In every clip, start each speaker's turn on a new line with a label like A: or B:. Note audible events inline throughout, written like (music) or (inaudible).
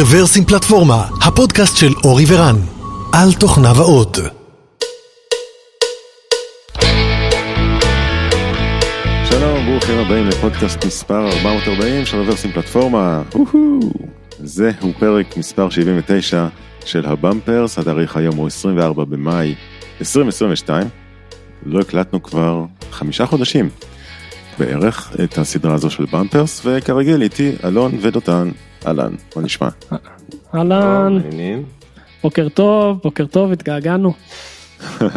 A: רוורסים פלטפורמה, הפודקאסט של אורי ורן, על תוכניו האות.
B: שלום, ברוכים הבאים לפודקאסט מספר 440 של רוורסים פלטפורמה. זהו פרק מספר 79 של הבמפרס, התאריך היום הוא 24 במאי 2022. לא הקלטנו כבר חמישה חודשים בערך את הסדרה הזו של במפרס, וכרגיל איתי אלון ודותן. אהלן, מה נשמע?
C: אהלן? בוקר טוב, בוקר טוב, התגעגענו. (laughs)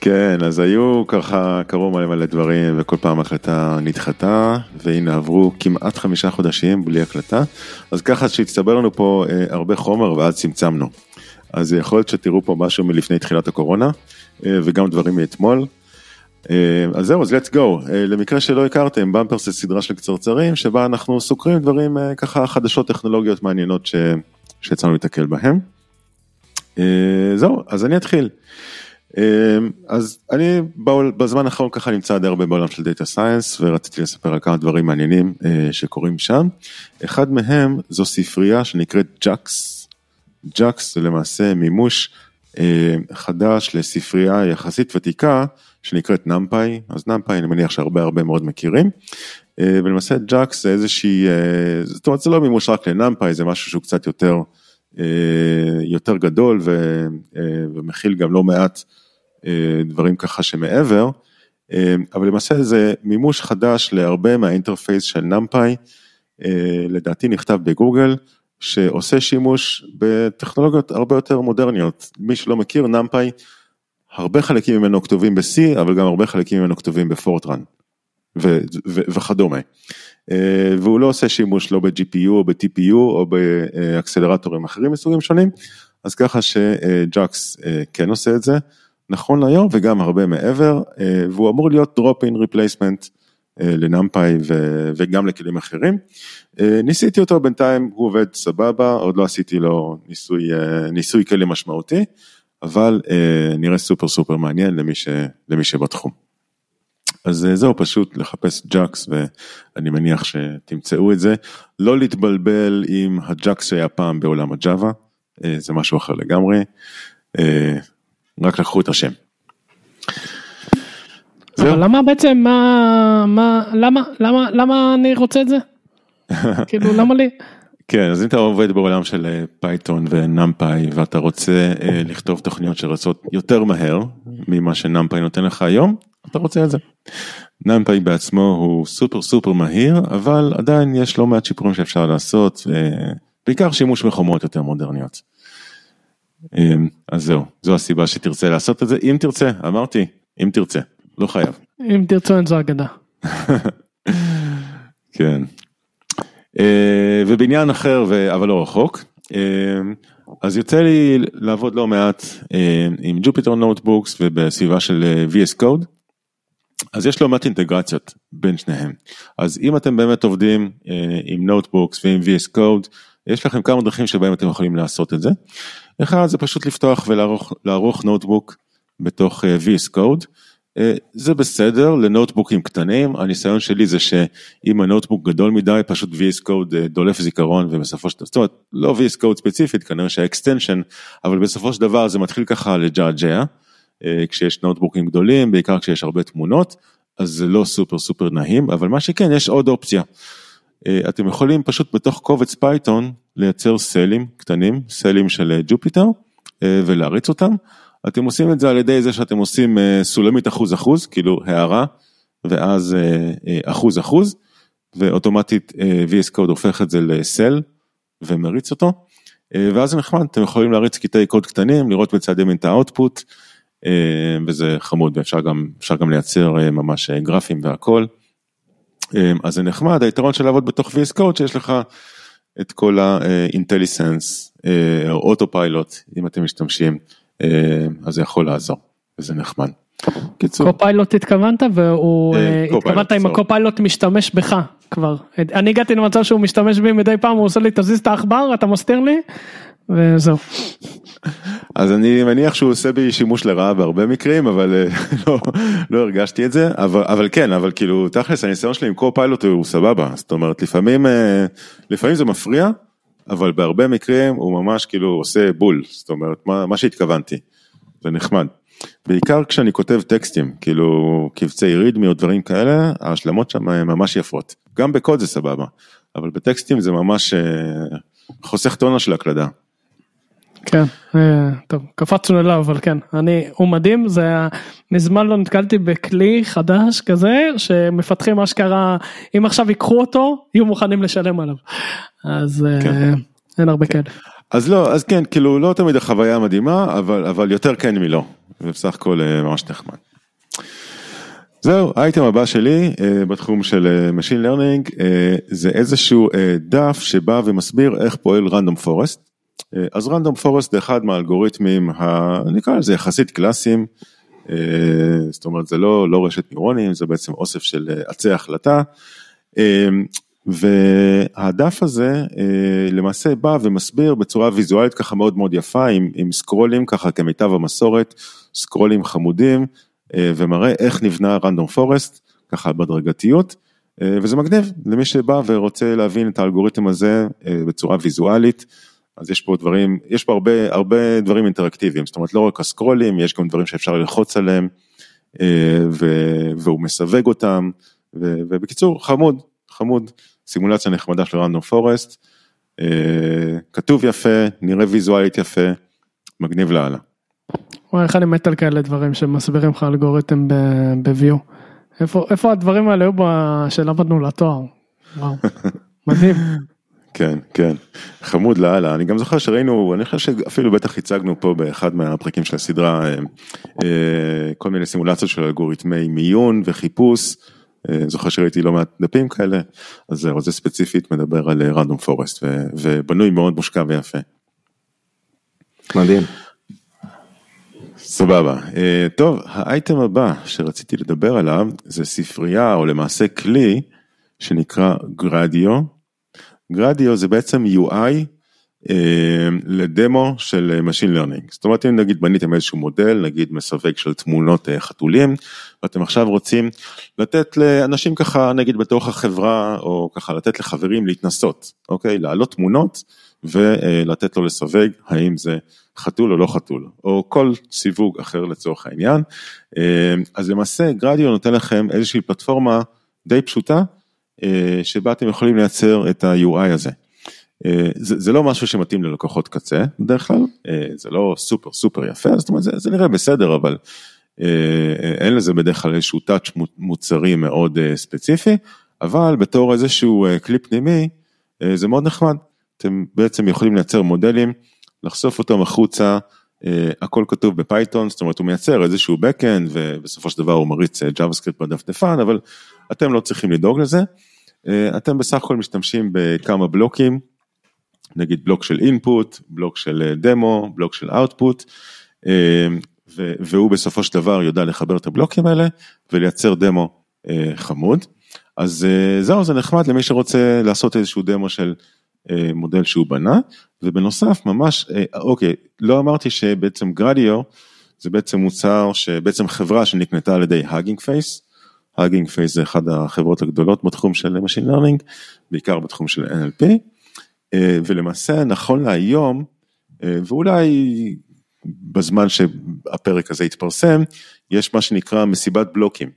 B: כן, אז היו ככה, קרו מלא מלא דברים וכל פעם הקלטה נדחתה והנה עברו כמעט חמישה חודשים בלי הקלטה, אז ככה שהצטבר לנו פה אה, הרבה חומר ואז צמצמנו. אז יכול להיות שתראו פה משהו מלפני תחילת הקורונה אה, וגם דברים מאתמול. אה, אז זהו, אז let's go. אה, למקרה שלא הכרתם, במפרס זה סדרה של קצרצרים שבה אנחנו סוקרים דברים אה, ככה חדשות טכנולוגיות מעניינות ש... שיצא לנו להיתקל בהם. זהו, אז אני אתחיל. אז אני בזמן האחרון ככה נמצא די הרבה בעולם של data science ורציתי לספר על כמה דברים מעניינים שקורים שם. אחד מהם זו ספרייה שנקראת ג'אקס. ג'אקס זה למעשה מימוש חדש לספרייה יחסית ותיקה שנקראת NumPy, אז NumPy אני מניח שהרבה הרבה מאוד מכירים. אה, ולמעשה JAX זה איזושהי, אה, זאת אומרת זה לא מימוש רק ל NumPy, זה משהו שהוא קצת יותר, אה, יותר גדול ו, ומכיל גם לא מעט דברים ככה שמעבר, אבל למעשה זה מימוש חדש להרבה מה interface של NumPy, אה, לדעתי נכתב בגוגל, שעושה שימוש בטכנולוגיות הרבה יותר מודרניות. מי שלא מכיר, נמפאי, הרבה חלקים ממנו כתובים ב-C, אבל גם הרבה חלקים ממנו כתובים בפורטרן ו- ו- וכדומה. אה, והוא לא עושה שימוש לא ב-GPU או ב-TPU או באקסלרטורים אחרים מסוגים שונים, אז ככה שג'אקס כן עושה את זה. נכון להיום וגם הרבה מעבר, אה, והוא אמור להיות drop-in replacement אה, לנמפאי וגם לכלים אחרים. אה, ניסיתי אותו בינתיים, הוא עובד סבבה, עוד לא עשיתי לו ניסוי, ניסוי כלים משמעותי, אבל נראה super super מעניין למי, ש, למי שבתחום. אז זהו פשוט לחפש JAX ואני מניח שתמצאו את זה. לא להתבלבל עם ה JAX שהיה פעם בעולם ה Java, זה משהו אחר לגמרי. רק לקחו את השם.
C: אבל למה בעצם, מה, מה, למה, למה, למה אני רוצה את זה? (laughs) כאילו, למה לי?
B: כן, אז אם אתה עובד בעולם של Python ו NumPy ואתה רוצה אה, לכתוב תוכניות שרצות יותר מהר ממה ש NumPy נותן לך היום, אתה רוצה את זה. NumPy בעצמו הוא super super מהיר, אבל עדיין יש לא מעט שיפורים שאפשר לעשות, בעיקר שימוש בחומרות יותר מודרניות. אז זהו, זו הסיבה שתרצה לעשות את זה, אם תרצה, אמרתי, אם תרצה, לא חייב.
C: אם תרצו אין זו אגדה. (laughs)
B: כן. אה, ובעניין אחר, אבל לא רחוק, אמ, אז יוצא לי לעבוד לא מעט אמ, עם Jupyter notebooks ובסביבה של אה, VS Code. אז יש לא מעט אינטגרציות בין שניהם. אז אם אתם באמת עובדים אה, עם notebooks ועם VS Code, יש לכם כמה דרכים שבהם אתם יכולים לעשות את זה. אחד זה פשוט לפתוח ולערוך notebook בתוך אה, VS Code. אה, זה בסדר ל notebookים קטנים, הניסיון שלי זה שאם ה notebook גדול מדי פשוט VS Code אה, דולף זיכרון ובסופו של דבר, זאת אומרת לא VS Code ספציפית כנראה שה extension, אבל בסופו של דבר זה מתחיל ככה לג'עג'ע, כשיש notebookים גדולים, בעיקר כשיש הרבה תמונות, אז זה לא super super נעים, אבל מה שכן יש עוד אופציה. אתם יכולים פשוט בתוך קובץ Python לייצר cellים קטנים, cellים של Jupyter ולהריץ אותם. אתם עושים את זה על ידי זה שאתם עושים סולמית אחוז אחוז, כאילו הערה, ואז אחוז אחוז, ואוטומטית VS Code הופך את זה ל cell ומריץ אותו, ואז זה נחמד, אתם יכולים להריץ קטעי קוד קטנים, לראות בצד ימין את ה output, וזה חמוד, ואפשר גם, גם לייצר ממש גרפים והכל. אז זה נחמד, היתרון של לעבוד בתוך VS Code שיש לך את כל האינטליסנס או אוטו פיילוט אם אתם משתמשים, אז זה יכול לעזור, וזה נחמד.
C: קיצור. קו-פיילוט התכוונת והוא, התכוונת אם הקו-פיילוט משתמש בך כבר. אני הגעתי למצב שהוא משתמש בי מדי פעם, הוא עושה לי תזיז את העכבר, אתה מסתיר לי, וזהו. (laughs)
B: אז אני מניח שהוא עושה בי שימוש לרעה בהרבה מקרים, אבל (laughs) לא, לא הרגשתי את זה, אבל, אבל כן, אבל כאילו תכלס הניסיון שלי עם קו-פיילוט הוא סבבה, זאת אומרת לפעמים, לפעמים זה מפריע, אבל בהרבה מקרים הוא ממש כאילו עושה בול, זאת אומרת, מה, מה שהתכוונתי, זה נחמד. בעיקר כשאני כותב טקסטים, כאילו קבצי רידמי או דברים כאלה, ההשלמות שם הן ממש יפות. גם בקוד זה סבבה, אבל בטקסטים זה ממש אה, חוסך טונה של הקלדה.
C: כן, אה, טוב, קפצנו אליו, אבל כן, אני, הוא מדהים, זה, מזמן לא נתקלתי בכלי חדש כזה, שמפתחים אשכרה, אם עכשיו ייקחו אותו, יהיו מוכנים לשלם עליו. אז אה, כן. אין הרבה כן. כאלה.
B: אז לא, אז כן, כאילו לא תמיד החוויה מדהימה, אבל, אבל יותר כן מלא, ובסך הכל אה, ממש נחמד. זהו, האייטם הבא שלי בתחום של Machine Learning זה איזשהו דף שבא ומסביר איך פועל random forest. אה, אז רנדום פורסט זה אחד מהאלגוריתמים, נקרא לזה יחסית קלאסיים, אה, זאת אומרת זה לא, לא רשת ניורונים, זה בעצם אוסף של אה, עצי החלטה. והדף הזה למעשה בא ומסביר בצורה ויזואלית ככה מאוד מאוד יפה עם, עם סקרולים ככה כמיטב המסורת, סקרולים חמודים ומראה איך נבנה רנדום פורסט ככה בהדרגתיות וזה מגניב למי שבא ורוצה להבין את האלגוריתם הזה בצורה ויזואלית. אז יש פה דברים, יש פה הרבה, הרבה דברים אינטראקטיביים, זאת אומרת לא רק הסקרולים, יש גם דברים שאפשר ללחוץ עליהם, אה, ו, והוא מסווג אותם, ו, ובקיצור, חמוד, חמוד, סימולציה נחמדה של רנדום פורסט, אה, כתוב יפה, נראה ויזואלית יפה, מגניב לאללה.
C: וואי, איך אני מת על כאלה דברים שמסבירים לך אלגוריתם ב-view. איפה, איפה הדברים האלה היו שלמדנו לתואר? וואו, (laughs) מדהים.
B: כן, כן, חמוד לאללה, אני גם זוכר שראינו, אני חושב שאפילו בטח הצגנו פה באחד מהפרקים של הסדרה, אה, אה, כל מיני סימולציות של אלגוריתמי מיון וחיפוש, אה, זוכר שראיתי לא מעט דפים כאלה, אז זהו, זה ספציפית מדבר על רנדום פורסט, ובנוי מאוד מושקע ויפה.
D: מדהים.
B: סבבה, טוב, האייטם הבא שרציתי לדבר עליו זה ספרייה או למעשה כלי שנקרא גרדיו. גרדיו זה בעצם UI אה, לדמו של Machine Learning. זאת אומרת אם נגיד בניתם איזשהו מודל, נגיד מסווג של תמונות אה, חתולים, ואתם עכשיו רוצים לתת לאנשים ככה נגיד בתוך החברה, או ככה לתת לחברים להתנסות, אוקיי? להעלות תמונות ולתת לו לסווג האם זה חתול או לא חתול, או כל סיווג אחר לצורך העניין. אה, אז למעשה גרדיו נותן לכם איזושהי פלטפורמה די פשוטה. אה, שבה אתם יכולים לייצר את ה-UI הזה. אה, זה, זה לא משהו שמתאים ללקוחות קצה בדרך כלל, אה, זה לא סופר סופר יפה, זאת אומרת זה, זה נראה בסדר אבל אין לזה בדרך כלל איזשהו טאץ' מוצרי מאוד ספציפי, אבל בתור איזשהו כלי פנימי זה מאוד נחמד, אתם בעצם יכולים לייצר מודלים, לחשוף אותם החוצה, הכל כתוב ב Python, זאת אומרת הוא מייצר איזשהו backend ובסופו של דבר הוא מריץ JavaScript בדפדפן, אבל אתם לא צריכים לדאוג לזה. אה, אתם בסך הכל משתמשים בכמה בלוקים, נגיד בלוק של input, בלוק של דמו, אה, בלוק של output, אה, והוא בסופו של דבר יודע לחבר את הבלוקים האלה ולייצר דמו חמוד. אז זהו, זה נחמד למי שרוצה לעשות איזשהו דמו של מודל שהוא בנה, ובנוסף ממש, אוקיי, לא אמרתי שבעצם Gradio זה בעצם מוצר שבעצם חברה שנקנתה על ידי Hugging Face, Hugging Face זה אחת החברות הגדולות בתחום של Machine Learning, בעיקר בתחום של NLP, אה, ולמעשה נכון להיום, אה, ואולי בזמן שהפרק הזה יתפרסם, יש מה שנקרא מסיבת בלוקים.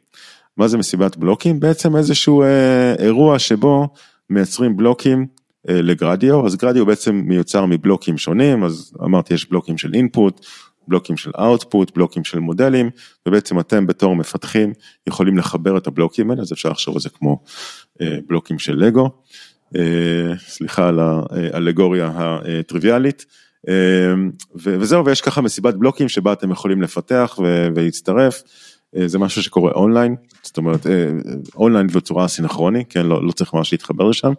B: מה זה מסיבת בלוקים? בעצם איזשהו אה, אירוע שבו מייצרים בלוקים לגרדיו, אז גרדיו בעצם מיוצר מבלוקים שונים, אז אמרתי יש בלוקים של אינפוט, בלוקים של אאוטפוט, בלוקים של מודלים, ובעצם אתם בתור מפתחים יכולים לחבר את הבלוקים האלה, אז אפשר לחשוב על זה כמו אה, בלוקים של לגו, אה, סליחה על האלגוריה הטריוויאלית, אה, וזהו, ויש ככה מסיבת בלוקים שבה אתם יכולים לפתח ולהצטרף, זה משהו שקורה אונליין, זאת אומרת אונליין בצורה סינכרוני, כן, לא, לא צריך ממש להתחבר לשם.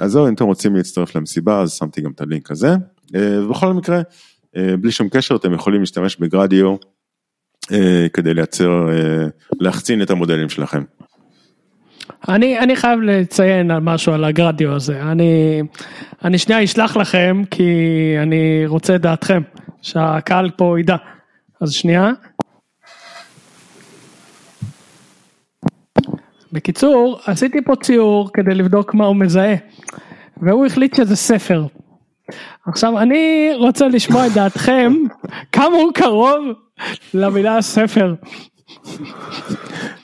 B: אז זהו, אם אתם רוצים להצטרף למסיבה, אז שמתי גם את הלינק הזה. ובכל מקרה, בלי שום קשר אתם יכולים להשתמש בגרדיו אה, כדי לייצר, אה, להחצין את המודלים שלכם.
C: אני, אני חייב לציין משהו על הגרדיו הזה, אני, אני שנייה אשלח לכם כי אני רוצה את דעתכם, שהקהל פה ידע, אז שנייה. בקיצור, עשיתי פה ציור כדי לבדוק מה הוא מזהה. והוא החליט שזה ספר. עכשיו אני רוצה לשמוע את דעתכם כמה הוא קרוב למילה ספר.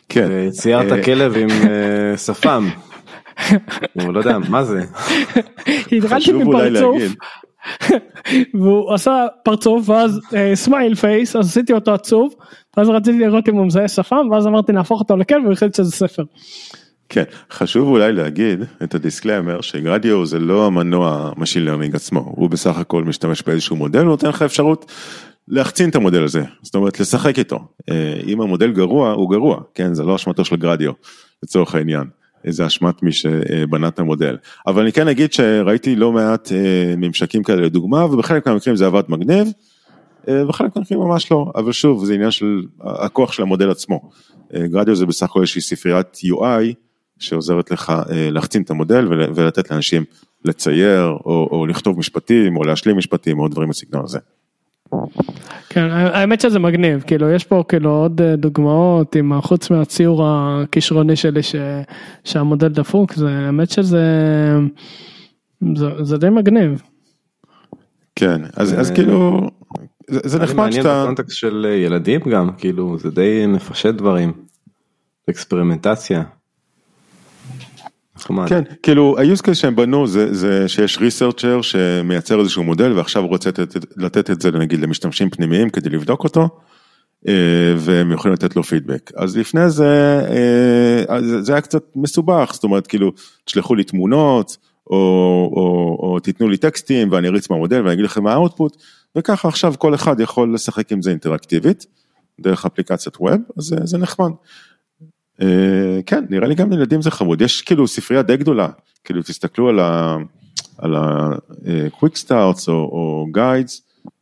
B: כן.
D: ציירת
B: אה,
D: כלב עם אה, שפם. (laughs) הוא לא יודע מה זה.
C: התחלתי מפרצוף. (laughs) והוא עשה פרצוף ואז smile face אז עשיתי אותו עצוב ואז רציתי לראות אם הוא מזהה שפם ואז אמרתי נהפוך אותו לכלב והוא החליט שזה ספר.
B: כן, חשוב אולי להגיד את ה disclaimer ש Gradio זה לא המנוע machine learning עצמו, הוא בסך הכל משתמש באיזשהו מודל, הוא נותן לך אפשרות להחצין את המודל הזה, זאת אומרת לשחק איתו. אה, אם המודל גרוע, הוא גרוע, כן, זה לא אשמתו של Gradio, לצורך העניין. זה אשמת מי שבנה את המודל. אבל אני כן אגיד שראיתי לא מעט אה, ממשקים כאלה לדוגמה, ובחלק מהמקרים זה עבד מגניב, אה, בחלק מהמקרים ממש לא, אבל שוב, זה עניין של הכוח של המודל עצמו. גרדיו זה בסך הכל איזושהי ספריית UI שעוזרת לך אה, להחצין את המודל ול- ולתת לאנשים לצייר או, או לכתוב משפטים או להשלים משפטים או דברים בסגנון הזה.
C: כן האמת שזה מגניב כאילו יש פה כאילו עוד אה, דוגמאות עם חוץ מהציור הכישרוני שלי ש, שהמודל דפוק זה האמת שזה זה, זה די מגניב.
B: כן, אז, אז
D: אה,
B: כאילו, זה, זה נחמד
D: מעניין
B: שאתה,
D: בקונטקסט של אה, ילדים גם, כאילו זה די מפשט דברים. אקספרימנטציה. נחמד.
B: כן, כאילו ה-use case שהם בנו זה, זה שיש ריסרצ'ר שמייצר איזשהו מודל ועכשיו הוא רוצה לתת, לתת את זה נגיד למשתמשים פנימיים כדי לבדוק אותו. אה, והם יכולים לתת לו פידבק. אז לפני זה, אה, זה היה קצת מסובך, זאת אומרת כאילו, תשלחו לי תמונות, או, או, או תיתנו לי טקסטים ואני אריץ מהמודל ואני אגיד לכם מה האוטפוט, וככה עכשיו כל אחד יכול לשחק עם זה אינטראקטיבית, דרך אפליקציית ווב, אז זה, זה נחמד. אה, כן, נראה לי גם לילדים זה חמוד, יש כאילו ספרייה די גדולה, כאילו תסתכלו על ה... על ה-quick starts או, או guides,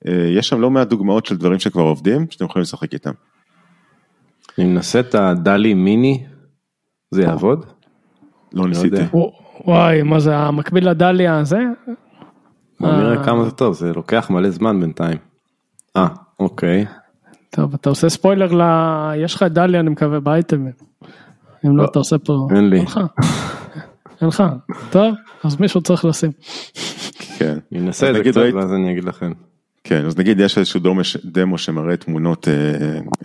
B: אה, יש שם לא מעט דוגמאות של דברים שכבר עובדים, שאתם יכולים לשחק איתם.
D: אני מנסה את הדלי מיני, זה יעבוד?
B: לא ניסיתי.
D: יודע.
C: וואי מה זה המקביל לדליה הזה?
D: בוא נראה כמה זה טוב, זה לוקח מלא זמן בינתיים. אה, אוקיי.
C: טוב אתה עושה ספוילר ל... יש לך את דליה אני מקווה באייטמים. אם לא אתה עושה פה.
D: אין לי.
C: אין לך. אין לך. טוב אז מישהו צריך לשים.
B: כן.
D: אני אנסה
B: אז
D: את זה
B: נגיד
D: קצת ואז אני אגיד לכם.
B: כן, אז נגיד יש איזשהו דמו שמראה תמונות אה,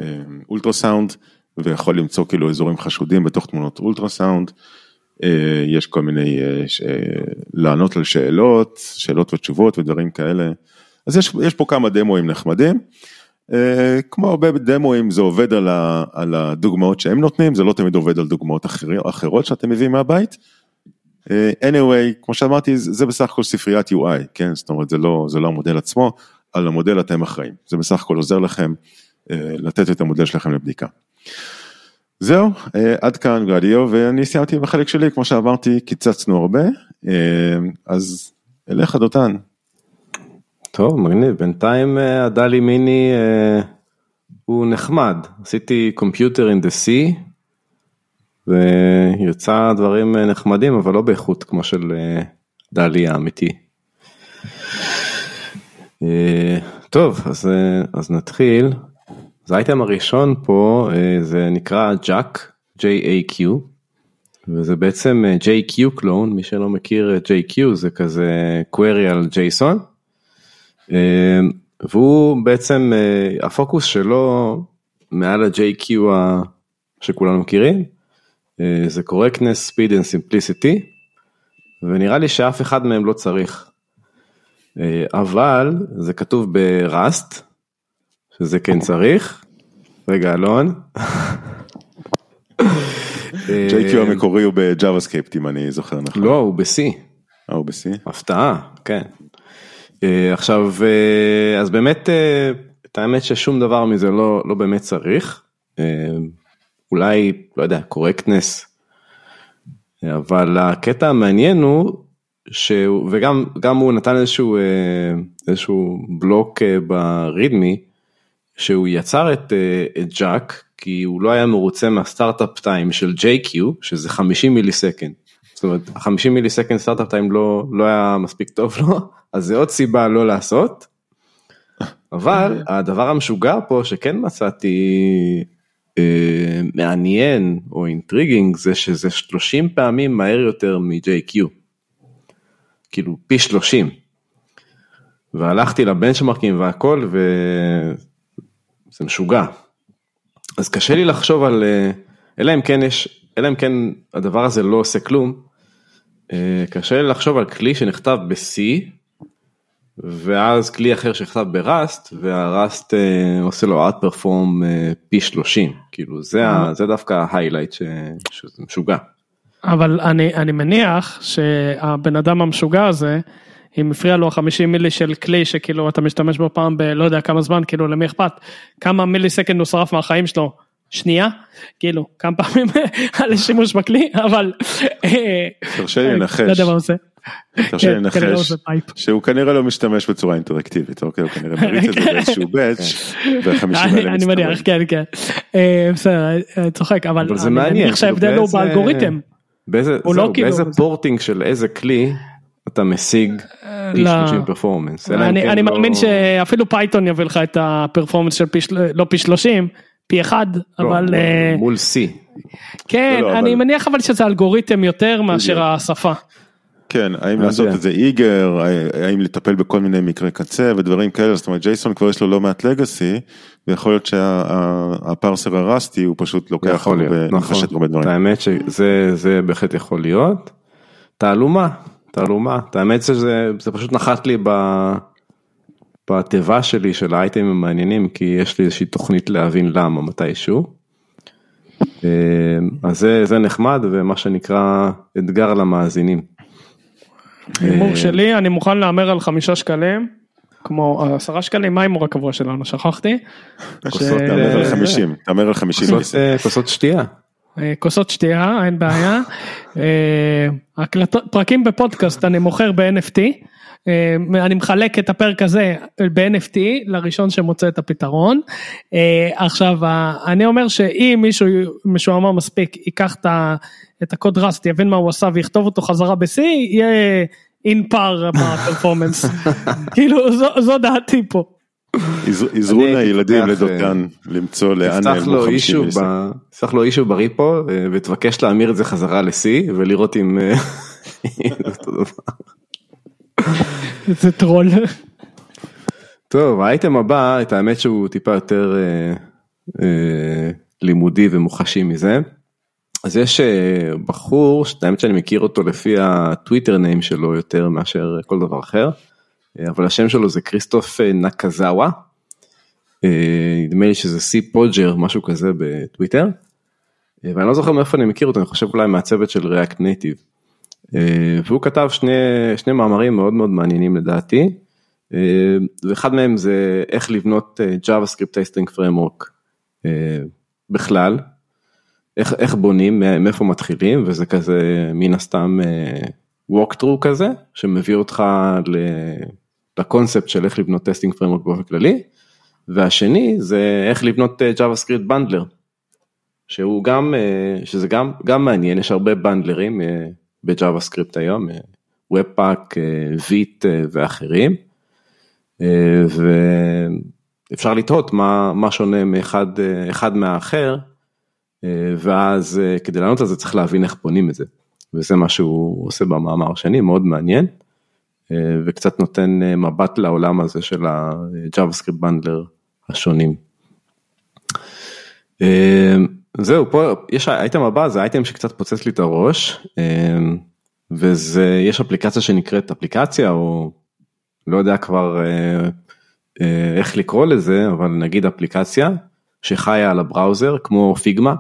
B: אה, אולטרסאונד, ויכול למצוא כאילו אזורים חשודים בתוך תמונות אולטרסאונד. אה, יש כל מיני, אה, ש- אה, לענות על שאלות, שאלות ותשובות ודברים כאלה. אז יש, יש פה כמה דמוים נחמדים. אה, כמו הרבה דמוים זה עובד על, ה, על הדוגמאות שהם נותנים, זה לא תמיד עובד על דוגמאות אחר, אחרות שאתם מביאים מהבית. אה, anyway, כמו שאמרתי, זה בסך הכל ספריית UI, כן? זאת אומרת, זה לא, זה לא המודל עצמו, על המודל אתם אחראים. זה בסך הכל עוזר לכם אה, לתת את המודל שלכם לבדיקה. זהו, עד כאן גרדיו, ואני סיימתי בחלק שלי, כמו שאמרתי, קיצצנו הרבה, אז אליך דותן.
D: טוב, מגניב. בינתיים אה, הדלי מיני אה, הוא נחמד. עשיתי computer in the sea, ויצא דברים אה, נחמדים, אבל לא באיכות כמו של דלי האמיתי. טוב, אז, אז נתחיל. אז האייטם הראשון פה זה נקרא JAQ, J-A-Q, וזה בעצם JQ קלון, מי שלא מכיר JQ זה כזה query על JSON. אה, והוא בעצם, אה, הפוקוס שלו מעל ה-JQ שכולנו מכירים, אה, זה correctness, speed and simplicity, ונראה לי שאף אחד מהם לא צריך. אה, אבל זה כתוב ב Rust, שזה כן צריך. רגע, אלון. (laughs)
B: JQ המקורי הוא ב JavaScript, אם אני זוכר נכון.
D: לא, הוא ב-C.
B: אה, הוא ב-C?
D: הפתעה, כן. אה, עכשיו, אה, אז באמת, אה, את האמת ששום דבר מזה לא, לא באמת צריך. אולי, לא יודע, קורקטנס. אבל הקטע המעניין הוא, שהוא, וגם גם הוא נתן איזשהו, איזשהו בלוק ברידמי, שהוא יצר את, את ג'אק, כי הוא לא היה מרוצה מהסטארט-אפ טיים של JQ, שזה 50 מיליסקנד. זאת אומרת, 50 מיליסקנד סטארט-אפ טיים לא, לא היה מספיק טוב לו, (laughs) אז זה עוד סיבה לא לעשות. אבל (laughs) הדבר המשוגע פה שכן מצאתי אה, מעניין או אינטריגינג זה שזה 30 פעמים מהר יותר מ-JQ. כאילו פי 30. והלכתי לבנצ'מרקים והכל וזה משוגע. אז קשה לי לחשוב על, אה, אלא אם כן יש, אלא אם כן הדבר הזה לא עושה כלום, קשה לי לחשוב על כלי שנכתב ב-C, ואז כלי אחר שנכתב בראסט, והראסט אה, עושה לו out perform פי 30, כאילו זה, זה דווקא ההיילייט שזה משוגע.
C: אבל אני, אני מניח שהבן אדם המשוגע הזה, אם הפריע לו ה-50 מילי של כלי שכאילו אתה משתמש בו פעם בלא יודע כמה זמן, כאילו למי אכפת, כמה מילי סקנד הוא שרף מהחיים שלו, שנייה, כאילו כמה פעמים (laughs) על שימוש בכלי, אבל...
B: אה, תרשה לי לנחש.
C: לא יודע מה עושה.
B: תרשה לי כן, לנחש שהוא כנראה לא משתמש בצורה אינטראקטיבית, אוקיי, הוא כנראה (laughs) מריץ את זה באיזשהו באץ' ו-50 האלה
C: אני מניח, כן, כן. אה, בסדר, אני צוחק, אבל
D: אני מניח
C: שההבדל כאילו, הוא באלגוריתם.
D: באיזה,
C: לא כאילו-
D: פורטינג של איזה כלי אתה משיג פי
C: לא.
D: 30 performance.
C: אני,
D: כן
C: אני
D: לא-
C: מאמין שאפילו Python יביא לך את ה performance של פי, של- לא פי 30, פי 1,
D: לא,
C: אבל
D: מול-
C: אה,
D: מול C.
C: כן,
B: לא, לא,
C: אני
B: אבל-
C: מניח אבל שזה אלגוריתם יותר מאשר. השפה.
B: כן, האם לעשות. את זה eager, האם לטפל בכל מיני מקרי קצה ודברים כאלה, זאת אומרת JSON כבר יש לו לא מעט legacy, ויכול להיות שה parser ה Rustי הוא פשוט לוקח הרבה,
D: נכון.
B: הרבה דברים.
D: האמת שזה זה בהחלט יכול להיות. תעלומה, תעלומה. האמת שזה זה פשוט נחת לי ב... בתיבה שלי של האייטמים המעניינים, כי יש לי איזושהי תוכנית להבין למה מתישהו. אה, אז זה, זה נחמד ומה שנקרא אתגר למאזינים.
C: הימור שלי, אני מוכן להמר על חמישה שקלים, כמו עשרה שקלים, מה ההימור הקבוע שלנו? שכחתי.
D: כוסות,
B: תאמר על
D: אה,
B: 50, תאמר על 50
D: כוסות. אה, שתייה.
C: אה, כוסות שתייה, אין בעיה. אה, הקלטות, פרקים בפודקאסט אני מוכר ב-NFT. אה, אני מחלק את הפרק הזה ב-NFT לראשון שמוצא את הפתרון. אה, עכשיו, אני אומר שאם מישהו משועמם מספיק ייקח את הקוד ראסט, יבין מה הוא עשה ויכתוב אותו חזרה ב-C, יהיה אין פער בפרפורמנס. (laughs) כאילו, זו- זו דעתי פה.
B: עזרו
D: אני
B: נא
D: הייתי
B: ילדים
D: פותח,
B: לדותן למצוא לאן נעלמו
D: לו
B: 50
D: אישו,
B: מיליסק.
D: ב- תפתח לו אישו בריפו אה, ותבקש להמיר את זה חזרה ל-C ולראות אם... (laughs) אה, אם זה אותו דבר.
C: זה טרול.
D: טוב, האייטם הבא, את האמת שהוא טיפה יותר אה, אה, לימודי ומוחשי מזה. אז יש אה, בחור, שאת האמת שאני מכיר אותו לפי הטוויטר ניים שלו יותר מאשר כל דבר אחר, אה, אבל השם שלו זה כריסטוף אה, נקאזאווה. נדמה לי שזה cpojer, משהו כזה בטוויטר. ואני לא זוכר מאיפה אני מכיר אותו, אני חושב אולי מהצוות של React Native. והוא כתב שני, שני מאמרים מאוד מאוד מעניינים לדעתי. אה, ואחד מהם זה איך לבנות אה, JavaScript testing framework בכלל, איך, איך בונים, מא- מאיפה מתחילים, וזה כזה מן הסתם אה, walk through כזה, שמביא אותך לקונספט של איך לבנות testing framework באופן כללי, והשני זה איך לבנות אה, JavaScript bundler, שהוא גם, אה, שזה גם, גם מעניין, יש הרבה bundlerים אה, ב-JavaScript היום, אה, Webpack, אה, אה, ואחרים. ואפשר לתהות מה, מה שונה מאחד אחד מהאחר, ואז כדי לענות על זה צריך להבין איך בונים את זה. וזה מה שהוא עושה במאמר השני, מאוד מעניין, וקצת נותן מבט לעולם הזה של ה-JavaScript בנדלר השונים. זהו, פה יש האייטם הבא, זה האייטם שקצת פוצץ לי את הראש, אה, וזה, יש אפליקציה שנקראת אפליקציה, או לא יודע כבר אה, אה, איך לקרוא לזה, אבל נגיד אפליקציה שחיה על ה browser כמו Figma,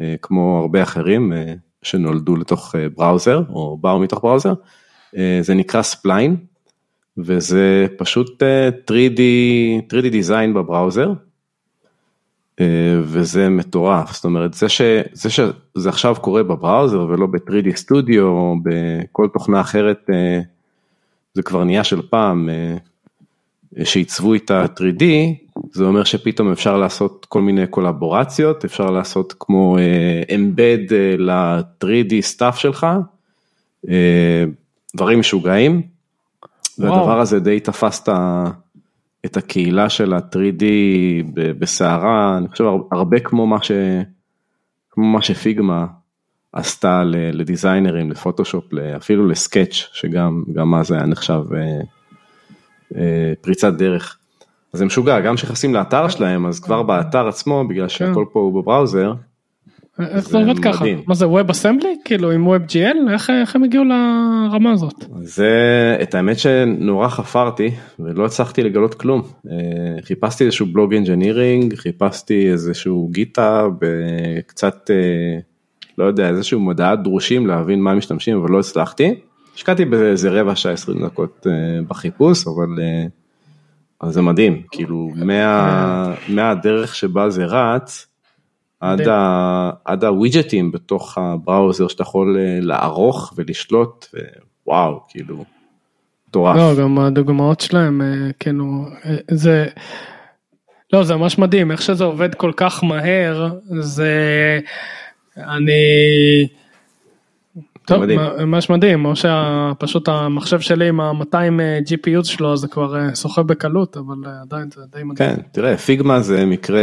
D: אה, כמו הרבה אחרים שנולדו לתוך browser או באו מתוך browser, זה נקרא Spline, וזה פשוט אה, 3D, 3D design ב browser, וזה מטורף, זאת אומרת זה, ש, זה שזה עכשיו קורה ב browser ולא ב-3D סטודיו או בכל תוכנה אחרת, אה, זה כבר נהיה של פעם, אה, שעיצבו את ה-3D, זה אומר שפתאום אפשר לעשות כל מיני קולבורציות, אפשר לעשות כמו embed ל-3D setup שלך, אה, דברים משוגעים. והדבר הזה די תפס את ה- את הקהילה של ה-3D ב- בסערה, אני חושב הר- הרבה כמו מה, ש, כמו מה ש Figma עשתה ל designerים, לפוטושופ, אפילו ל Sketch, שגם גם אז היה נחשב פריצת דרך. אז זה משוגע, גם כשנכנסים לאתר שלהם, אז כבר באתר עצמו, בגלל שהכל פה הוא ב browser,
C: איך זה עובד ככה? מה זה WebAssembly? כאילו עם WebGL? איך הם הגיעו לרמה הזאת?
D: זה את האמת שנורא חפרתי ולא הצלחתי לגלות כלום. חיפשתי איזשהו בלוג engineering, חיפשתי איזשהו GitHub קצת, לא יודע, איזשהו מודעת דרושים להבין מה משתמשים אבל לא הצלחתי. השקעתי באיזה רבע שעה 20 דקות בחיפוש אבל זה מדהים, כאילו מהדרך שבה זה רץ. עד, ה, עד הווידג'טים בתוך הבראוזר שאתה יכול לערוך ולשלוט, וואו, כאילו, מטורף.
C: לא, גם הדוגמאות שלהם, כאילו, זה, לא, זה ממש מדהים, איך שזה עובד כל כך מהר, זה, אני, טוב, ממש מדהים, או שפשוט המחשב שלי עם ה-200 GPU שלו זה כבר סוחב בקלות, אבל עדיין זה די מדהים.
D: כן, תראה, Figma זה מקרה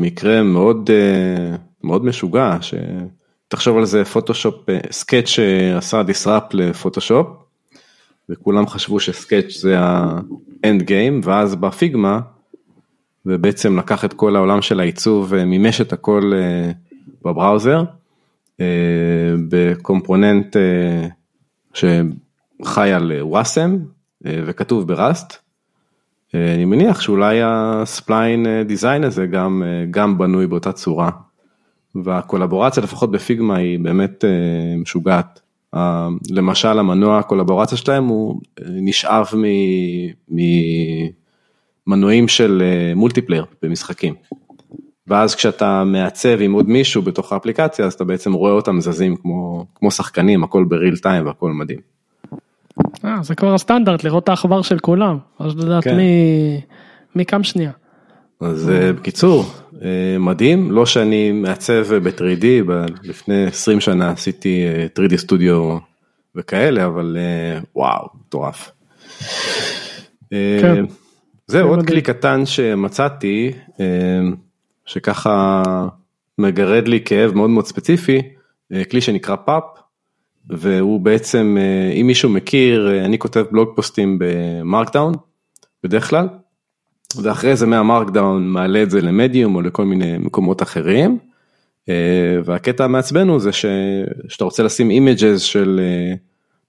D: מקרה מאוד מאוד משוגע שתחשוב על זה Photoshop Sketch שעשה disrupt ל Photoshop וכולם חשבו ש Sketch זה ה end game ואז בא Figma ובעצם לקח את כל העולם של העיצוב ומימש את הכל בבראוזר בקומפוננט שחי על וואסם וכתוב בראסט. אני מניח שאולי הספליין דיזיין הזה גם, גם בנוי באותה צורה. והקולבורציה לפחות בפיגמה היא באמת משוגעת. למשל המנוע הקולבורציה שלהם הוא נשאב ממנועים של מולטיפלייר במשחקים. ואז כשאתה מעצב עם עוד מישהו בתוך האפליקציה אז אתה בעצם רואה אותם זזים כמו, כמו שחקנים הכל בריל טיים והכל מדהים.
C: אה, זה כבר הסטנדרט לראות את העכבר של כולם, אז לדעת כן. מי, מי קם שנייה.
D: אז בקיצור, מדהים, לא שאני מעצב ב-3D, לפני 20 שנה עשיתי 3D סטודיו וכאלה, אבל וואו, מטורף. כן. זהו, עוד כלי קטן שמצאתי, שככה מגרד לי כאב מאוד מאוד ספציפי, כלי שנקרא פאפ. והוא בעצם, אם מישהו מכיר, אני כותב בלוג פוסטים במרקדאון, בדרך כלל, ואחרי זה מהמרקדאון מעלה את זה למדיום או לכל מיני מקומות אחרים, והקטע המעצבן הוא זה ש, שאתה רוצה לשים images של,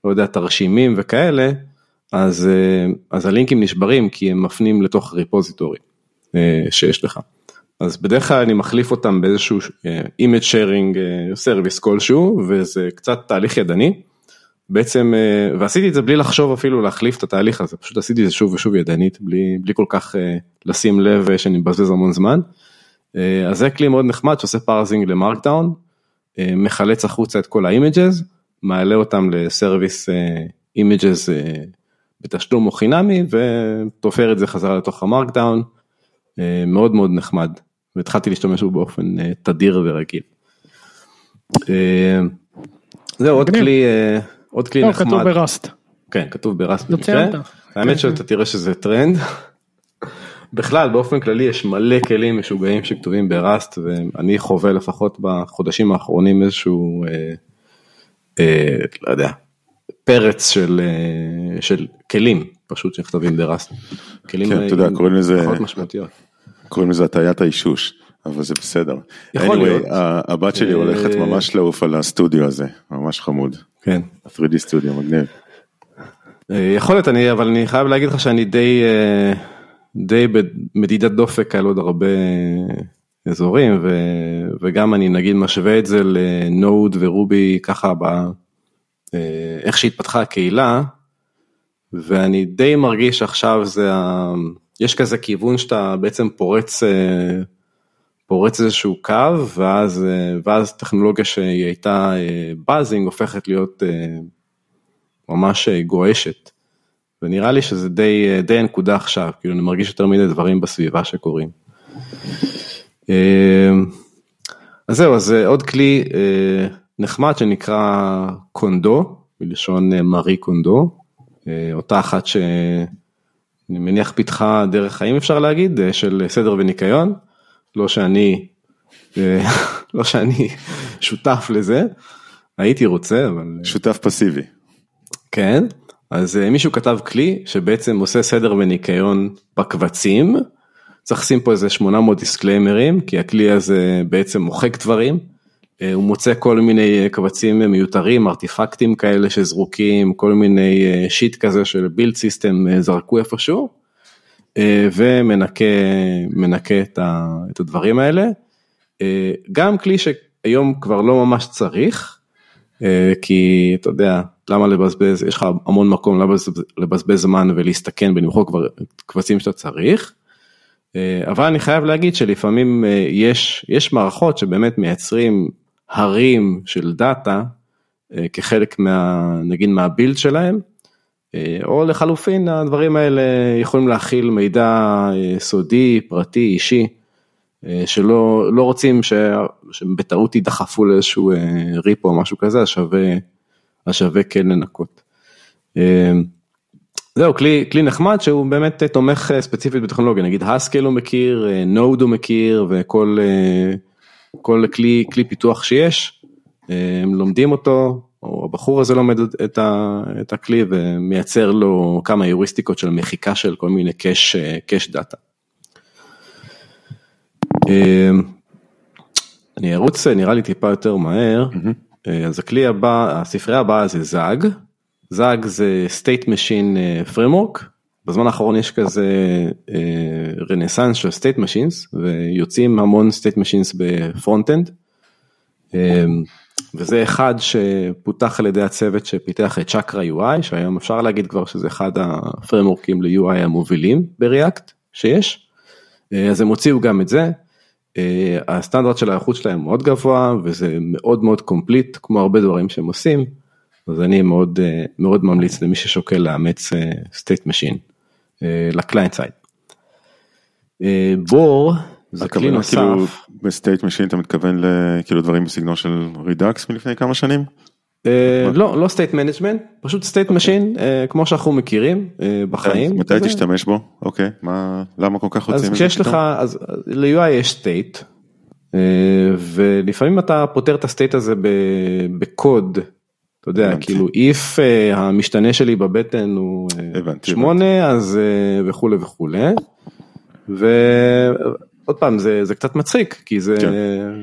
D: לא יודע, תרשימים וכאלה, אז, אז הלינקים נשברים כי הם מפנים לתוך repository שיש לך. אז בדרך כלל אני מחליף אותם באיזשהו image sharing service כלשהו וזה קצת תהליך ידני. בעצם ועשיתי את זה בלי לחשוב אפילו להחליף את התהליך הזה פשוט עשיתי את זה שוב ושוב ידנית בלי בלי כל כך לשים לב שאני מבזבז המון זמן. אז זה כלי מאוד נחמד שעושה parsing ל Markdown מחלץ החוצה את כל ה images מעלה אותם ל service images בתשלום או חינמי ותופר את זה חזרה לתוך ה Markdown מאוד מאוד נחמד. והתחלתי להשתמש בו באופן תדיר ורגיל. זהו עוד כלי עוד כלי נחמד.
C: כתוב ב Rust.
D: כן כתוב ב Rust. האמת שאתה תראה שזה טרנד. בכלל באופן כללי יש מלא כלים משוגעים שכתובים בראסט ואני חווה לפחות בחודשים האחרונים איזשהו לא יודע פרץ של של כלים פשוט שנכתבים בראסט.
B: כלים כן, אתה יודע, קוראים לזה משמעותיות. קוראים לזה הטיית האישוש, אבל זה בסדר.
D: יכול anyway, להיות.
B: הבת שלי הולכת ממש לעוף על הסטודיו הזה, ממש חמוד.
D: כן.
B: ה-3D סטודיו מגניב.
D: יכול להיות, אני, אבל אני חייב להגיד לך שאני די, די במדידת דופק על עוד הרבה אזורים, ו, וגם אני נגיד משווה את זה לנוד ורובי ככה ב... איך שהתפתחה הקהילה, ואני די מרגיש עכשיו זה ה... יש כזה כיוון שאתה בעצם פורץ, פורץ איזשהו קו, ואז, ואז טכנולוגיה שהיא הייתה באזינג הופכת להיות ממש גועשת. ונראה לי שזה די, די הנקודה עכשיו, כאילו אני מרגיש יותר מדי דברים בסביבה שקורים. אז זהו, אז עוד כלי נחמד שנקרא קונדו, מלשון מארי קונדו, אותה אחת ש... אני מניח פיתחה דרך חיים אפשר להגיד, של סדר וניקיון, לא שאני (laughs) לא שאני שותף לזה, הייתי רוצה, אבל...
B: שותף פסיבי.
D: כן, אז מישהו כתב כלי שבעצם עושה סדר וניקיון בקבצים, צריך לשים פה איזה 800 disclaimerים, כי הכלי הזה בעצם מוחק דברים. אה, הוא מוצא כל מיני אה, קבצים מיותרים, artifactים כאלה שזרוקים, כל מיני אה, shit כזה של build system זרקו איפשהו, ומנקה את, את הדברים האלה. גם כלי שהיום כבר לא ממש צריך, כי אתה יודע, למה לבזבז, יש לך המון מקום לבזבז, לבזבז זמן ולהסתכן ולמחוק כבר קבצים שאתה צריך. אבל אני חייב להגיד שלפעמים יש, יש מערכות שבאמת מייצרים הרים של דאטה אה, כחלק מה, נגיד מהבילד שלהם, אה, או לחלופין הדברים האלה יכולים להכיל מידע אה, סודי, פרטי, אישי, שלא לא רוצים ש, שבטעות יידחפו לאיזשהו ריפו או משהו כזה, אז שווה, שווה כן לנקות. זהו, כלי, כלי נחמד שהוא באמת תומך ספציפית בטכנולוגיה, נגיד הסקל הוא מכיר, נוד הוא מכיר וכל כל כלי, כלי פיתוח שיש, הם לומדים אותו, או הבחור הזה לומד את, ה, את הכלי ומייצר לו כמה היוריסטיקות של מחיקה של כל מיני cache, cache data. אני ארוץ נראה לי טיפה יותר מהר, mm-hmm. אז הכלי הבא, הספרייה הבאה זה Zag, Zag זה state machine framework, בזמן האחרון יש כזה רנסאנס של state machines ויוצאים המון state machines ב frontend. וזה אחד שפותח על ידי הצוות שפיתח את Chakra UI שהיום אפשר להגיד כבר שזה אחד הפריימוורקים ל-UI המובילים ב React שיש. אז הם הוציאו גם את זה. הסטנדרט של האיכות שלהם מאוד גבוה וזה מאוד מאוד complete כמו הרבה דברים שהם עושים. אז אני מאוד מאוד ממליץ למי ששוקל לאמץ state machine. אה, ל client side. אה, Bore זה כלי נוסף. כאילו
B: ב state machine אתה מתכוון לכאילו דברים בסגנון של Redux מלפני כמה שנים?
D: אה, לא לא state management פשוט state machine כמו שאנחנו מכירים בחיים.
B: מתי תשתמש בו? אוקיי מה למה כל כך רוצים?
D: אז כשיש לך אז ל-UI יש state ולפעמים אתה פותר את ה state הזה בקוד אתה יודע, כאילו if uh, המשתנה שלי בבטן הוא 8 uh, אז uh, וכולי וכולי. ועוד פעם זה, זה קצת מצחיק כי זה כן.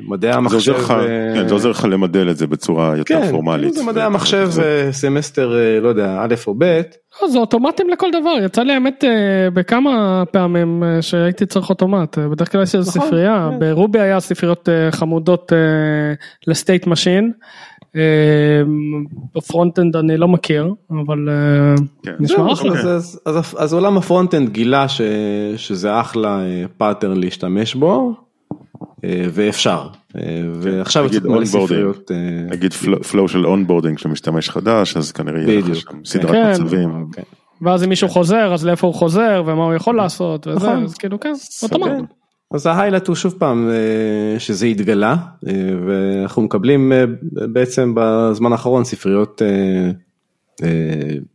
D: מדעי המחשב. זה עוזר, לך,
B: כן, זה עוזר לך למדל את זה בצורה יותר
D: כן,
B: פורמלית.
D: זה מדעי המחשב זה... סמסטר לא יודע א' או ב'.
C: לא, זה אוטומטים לכל דבר יצא לי האמת בכמה פעמים שהייתי צריך אוטומט בדרך כלל יש איזה נכון, ספרייה כן. ב Ruby היה ספריות חמודות ל state machine. אמ, ב frontend אני לא מכיר אבל אה, כן. נשמע אחלה.
D: אז עולם ה frontend גילה שזה אחלה pattern אה, להשתמש בו אה, ואפשר ועכשיו
B: נגיד onboarding נגיד flow של onboarding של משתמש חדש אז כנראה יהיה לך שם סדרת כן. מצבים.
C: אוקיי. ואז אם מישהו חוזר אז לאיפה הוא חוזר ומה הוא יכול לעשות וזה נכון. אז כאילו כן אוטומט.
D: אז ה highlight הוא שוב פעם אה, שזה התגלה אה, ואנחנו מקבלים אה, בעצם בזמן האחרון ספריות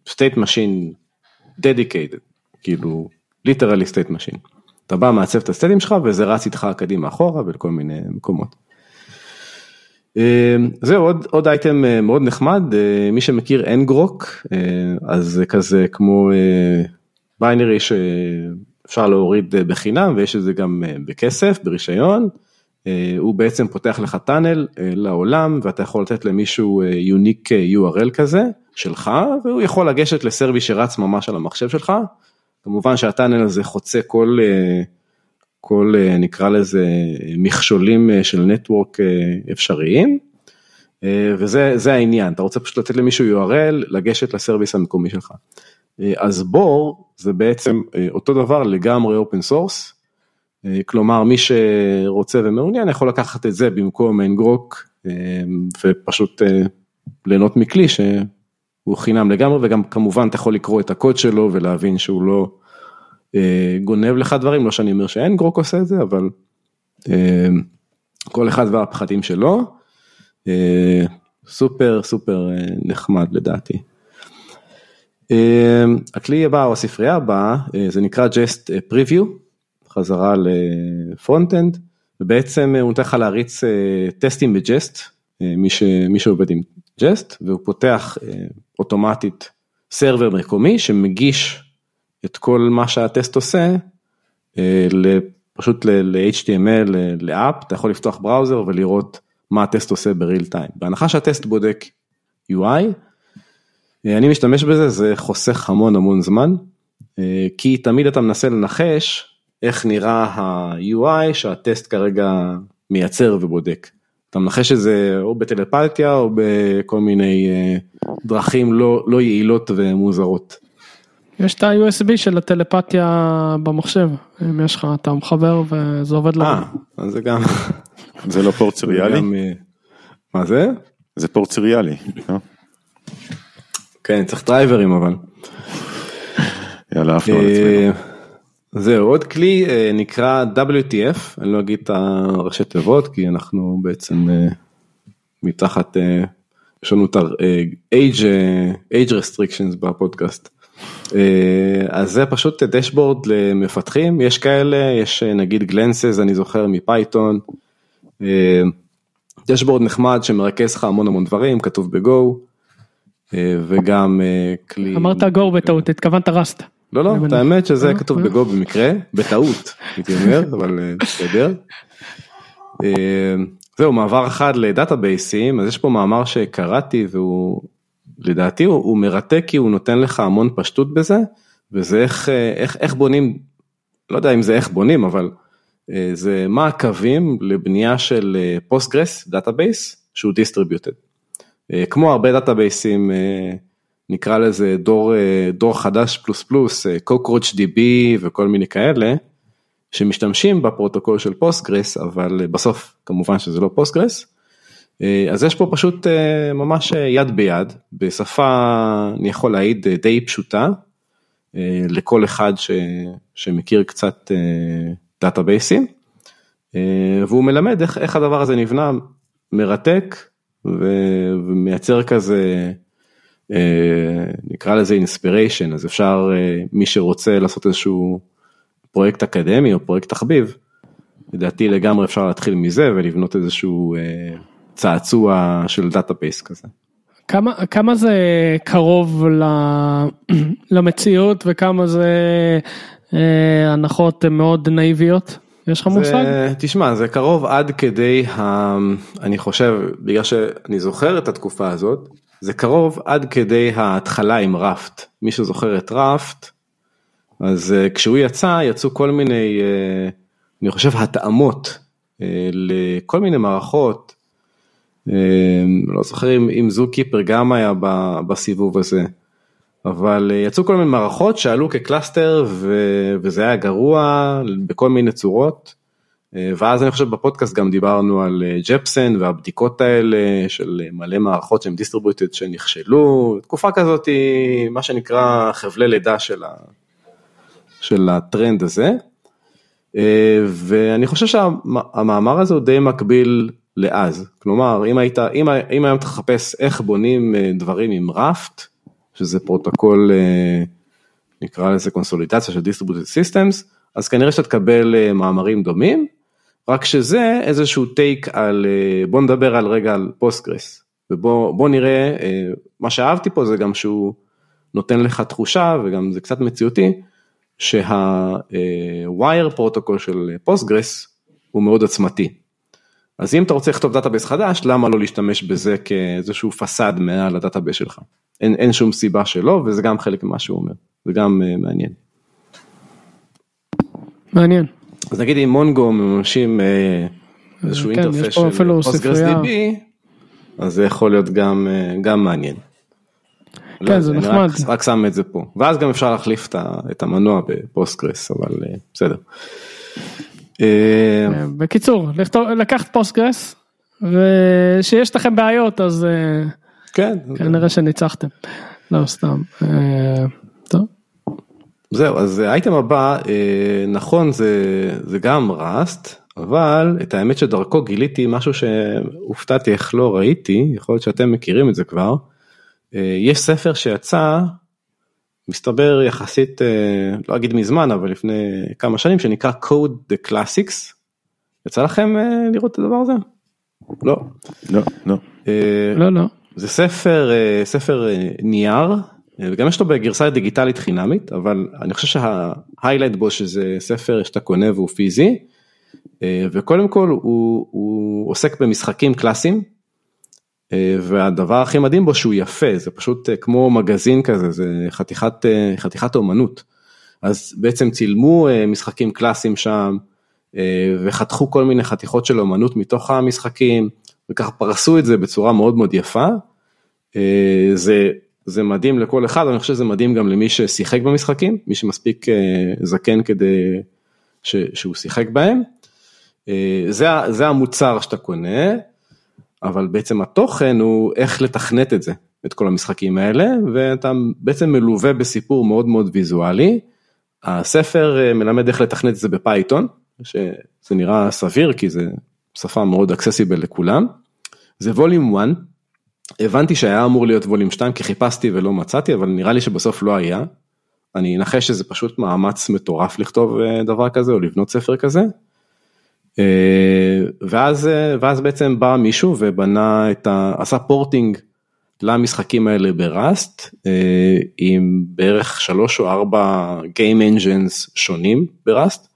D: state machine dedicated כאילו ליטרלי state machine. אתה בא מעצב את הסטטים שלך וזה רץ איתך קדימה אחורה ולכל מיני מקומות. זהו עוד עוד אייטם מאוד נחמד מי שמכיר ngrok אז זה כזה כמו ביינרי אפשר להוריד אה, בחינם ויש את זה גם אה, בכסף, ברישיון. אה, הוא בעצם פותח לך טאנל לעולם ואתה יכול לתת למישהו יוניק URL כזה שלך והוא יכול לגשת לסרוויס שרץ ממש על המחשב שלך. כמובן שהטאנל הזה חוצה כל, כל נקרא לזה מכשולים של נטוורק אפשריים. וזה העניין, אתה רוצה פשוט לתת למישהו URL, לגשת לסרוויס המקומי שלך. אז Bore זה בעצם אה, אותו דבר לגמרי open source, אה, כלומר מי שרוצה ומעוניין יכול לקחת את זה במקום ngrok אה, ופשוט ליהנות מכלי שהוא חינם לגמרי וגם כמובן אתה יכול לקרוא את הקוד שלו ולהבין שהוא לא גונב לך דברים, לא שאני אומר ש ngrok עושה את זה, אבל כל אחד והפחדים שלו, סופר סופר נחמד לדעתי. אמ, הכלי הבא או הספרייה הבאה אה, זה נקרא Jest Preview, חזרה ל frontend, ובעצם הוא נותן לך להריץ טסטים ב Jest, מי, ש, מי שעובד עם Jest, והוא פותח אוטומטית server מקומי שמגיש את כל מה שהטסט עושה, פשוט ל-HTML, לאפ, אתה יכול לפתוח בראוזר ולראות מה הטסט עושה בריל טיים. בהנחה שהטסט בודק UI, אני משתמש בזה, זה חוסך המון המון זמן, כי תמיד אתה מנסה לנחש איך נראה ה-UI שהטסט כרגע מייצר ובודק. אתה מנחש את זה או בטלפתיה או בכל מיני דרכים לא, לא יעילות ומוזרות.
C: יש את ה-USB של הטלפתיה במחשב, אם יש לך, אתה מחבר וזה עובד לו.
D: אה, אז זה גם...
B: זה לא פורט סריאלי?
D: אה, מה זה?
B: זה פורט סריאלי. אה?
D: כן, צריך דרייברים אבל.
B: יאללה, עפנו על עצמנו.
D: זהו, עוד כלי נקרא WTF, אני לא אגיד את הראשי תיבות כי אנחנו בעצם מתחת, יש לנו את ה-age restrictions בפודקאסט. אז זה פשוט dashboard למפתחים, יש כאלה, יש נגיד Glances, אני זוכר מ Python, dashboard נחמד שמרכז לך המון המון דברים, כתוב ב Go, וגם כלי...
C: אמרת Go בטעות, התכוונת Rust.
D: לא, לא, את האמת שזה כתוב ב Go במקרה, בטעות, הייתי אומר, אבל בסדר. זהו, מעבר אחד לדאטאבייסים, אז יש פה מאמר שקראתי והוא לדעתי הוא, הוא מרתק כי הוא נותן לך המון פשטות בזה, וזה איך, איך, איך בונים, לא יודע אם זה איך בונים, אבל זה מה הקווים לבנייה של Postgres database שהוא distributed. כמו הרבה דאטאבייסים, נקרא לזה דור, דור חדש פלוס פלוס, CockroachDB וכל מיני כאלה, שמשתמשים בפרוטוקול של Postgres, אבל בסוף כמובן שזה לא Postgres. אז יש פה פשוט ממש יד ביד, בשפה אני יכול להעיד די פשוטה, לכל אחד ש, שמכיר קצת דאטאבייסים, והוא מלמד איך, איך הדבר הזה נבנה, מרתק ומייצר כזה, נקרא לזה inspiration, אז אפשר, מי שרוצה לעשות איזשהו פרויקט אקדמי או פרויקט תחביב, לדעתי לגמרי אפשר להתחיל מזה ולבנות איזשהו צעצוע של database כזה.
C: כמה, כמה זה קרוב למציאות וכמה זה אה, הנחות מאוד נאיביות? יש לך מושג?
D: תשמע, זה קרוב עד כדי, ה... אני חושב, בגלל שאני זוכר את התקופה הזאת, זה קרוב עד כדי ההתחלה עם Raft. מי שזוכר את Raft, אז כשהוא יצא, יצאו כל מיני, אני חושב, התאמות לכל מיני מערכות. לא זוכר אם ZooKeeper גם היה בסיבוב הזה, אבל יצאו כל מיני מערכות שעלו כ cluster ו, וזה היה גרוע בכל מיני צורות. ואז אני חושב בפודקאסט גם דיברנו על Jepsen והבדיקות האלה של מלא מערכות שהן distributed שנכשלו, תקופה כזאת היא מה שנקרא חבלי לידה של, ה, של הטרנד הזה. ואני חושב שהמאמר הזה הוא די מקביל לאז, כלומר אם היית, אם, אם היום תחפש איך בונים דברים עם Raft, שזה פרוטוקול נקרא לזה קונסולידציה של Distributed Systems, אז כנראה שאתה תקבל מאמרים דומים, רק שזה איזשהו take על, בוא נדבר על רגע על Postgres, ובוא נראה, מה שאהבתי פה זה גם שהוא נותן לך תחושה וגם זה קצת מציאותי, שה-wire פרוטוקול של Postgres הוא מאוד עצמתי. אז אם אתה רוצה לכתוב database חדש, למה לא להשתמש בזה כאיזשהו facade מעל ה database שלך? אין, אין שום סיבה שלא, וזה גם חלק ממה שהוא אומר, זה גם אה, מעניין.
C: מעניין.
D: אז נגיד אם Mongo מממשים אה, איזשהו כן, interface של Postgres DB, אז זה יכול להיות גם, אה, גם מעניין.
C: כן, לא, זה נחמד.
D: רק, רק שם את זה פה, ואז גם אפשר להחליף את המנוע ב Postgres, אבל אה, בסדר.
C: בקיצור, לקחת Postgres, וכשיש לכם בעיות אז
D: כן,
C: כנראה שניצחתם, לא סתם, טוב.
D: זהו, אז האייטם הבא, נכון זה, זה גם Rust, אבל את האמת שדרכו גיליתי משהו שהופתעתי איך לא ראיתי, יכול להיות שאתם מכירים את זה כבר, יש ספר שיצא, מסתבר יחסית, לא אגיד מזמן, אבל לפני כמה שנים, שנקרא Code the Classics, יצא לכם אה, לראות את הדבר הזה? לא.
B: לא, לא.
D: אה,
C: לא, לא.
D: זה ספר, אה, ספר אה, נייר, אה, וגם יש לו בגרסה דיגיטלית חינמית, אבל אני חושב שההיילייט בו שזה ספר שאתה קונה והוא פיזי, אה, וקודם כל הוא, הוא עוסק במשחקים קלאסיים, אה, והדבר הכי מדהים בו שהוא יפה, זה פשוט אה, כמו מגזין כזה, זה חתיכת, אה, חתיכת אומנות. אז בעצם צילמו אה, משחקים קלאסיים שם, אה, וחתכו כל מיני חתיכות של אומנות מתוך המשחקים, וככה פרסו את זה בצורה מאוד מאוד יפה. אה, זה, זה מדהים לכל אחד, אני חושב שזה מדהים גם למי ששיחק במשחקים, מי שמספיק אה, זקן כדי ש, שהוא שיחק בהם. אה, זה, זה המוצר שאתה קונה, אבל בעצם התוכן הוא איך לתכנת את זה, את כל המשחקים האלה, ואתה בעצם מלווה בסיפור מאוד מאוד ויזואלי. הספר אה, מלמד איך לתכנת את זה ב Python, שזה נראה סביר כי זה שפה מאוד accessible לכולם. זה volume 1, הבנתי שהיה אמור להיות volume 2 כי חיפשתי ולא מצאתי, אבל נראה לי שבסוף לא היה. אני אנחש שזה פשוט מאמץ מטורף לכתוב אה, דבר כזה או לבנות ספר כזה. אה, ואז, אה, ואז בעצם בא מישהו ובנה את ה... עשה פורטינג למשחקים האלה בראסט, אה, עם בערך שלוש או ארבע Game Engines שונים בראסט.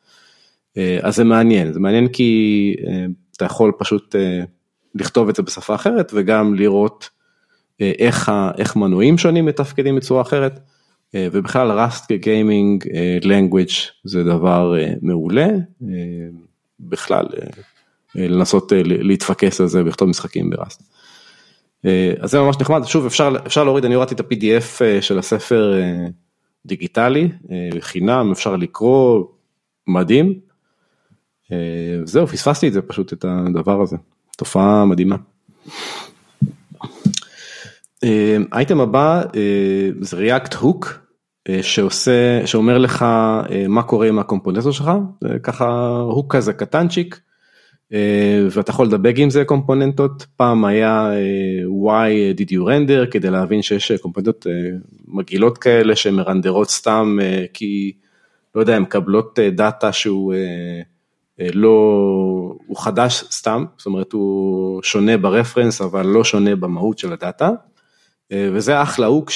D: אז זה מעניין, זה מעניין כי אתה יכול פשוט לכתוב את זה בשפה אחרת וגם לראות איך, ה- איך מנועים שונים מתפקדים בצורה אחרת. ובכלל ראסט כגיימינג language זה דבר מעולה, בכלל אה, אה, לנסות אה, להתפקס על זה ולכתוב משחקים בראסט. אז זה ממש נחמד, שוב אפשר, אפשר להוריד, אני הורדתי את ה-PDF של הספר דיגיטלי, חינם, אפשר לקרוא, מדהים. זהו, פספסתי את זה פשוט, את הדבר הזה, תופעה מדהימה. האייטם הבא זה React Hook שעושה, שאומר לך אה, מה קורה עם הקומפוננטור שלך, זה ככה הוק כזה קטנצ'יק, אה, ואתה יכול לדבק עם זה קומפוננטות, פעם היה אה, why did you render כדי להבין שיש אה, קומפוננטות אה, מגעילות כאלה שמרנדרות סתם אה, כי לא יודע, הן מקבלות אה, דאטה שהוא אה, אה, לא, הוא חדש סתם, זאת אומרת הוא שונה ברפרנס אבל לא שונה במהות של הדאטה, אה, וזה אחלה hook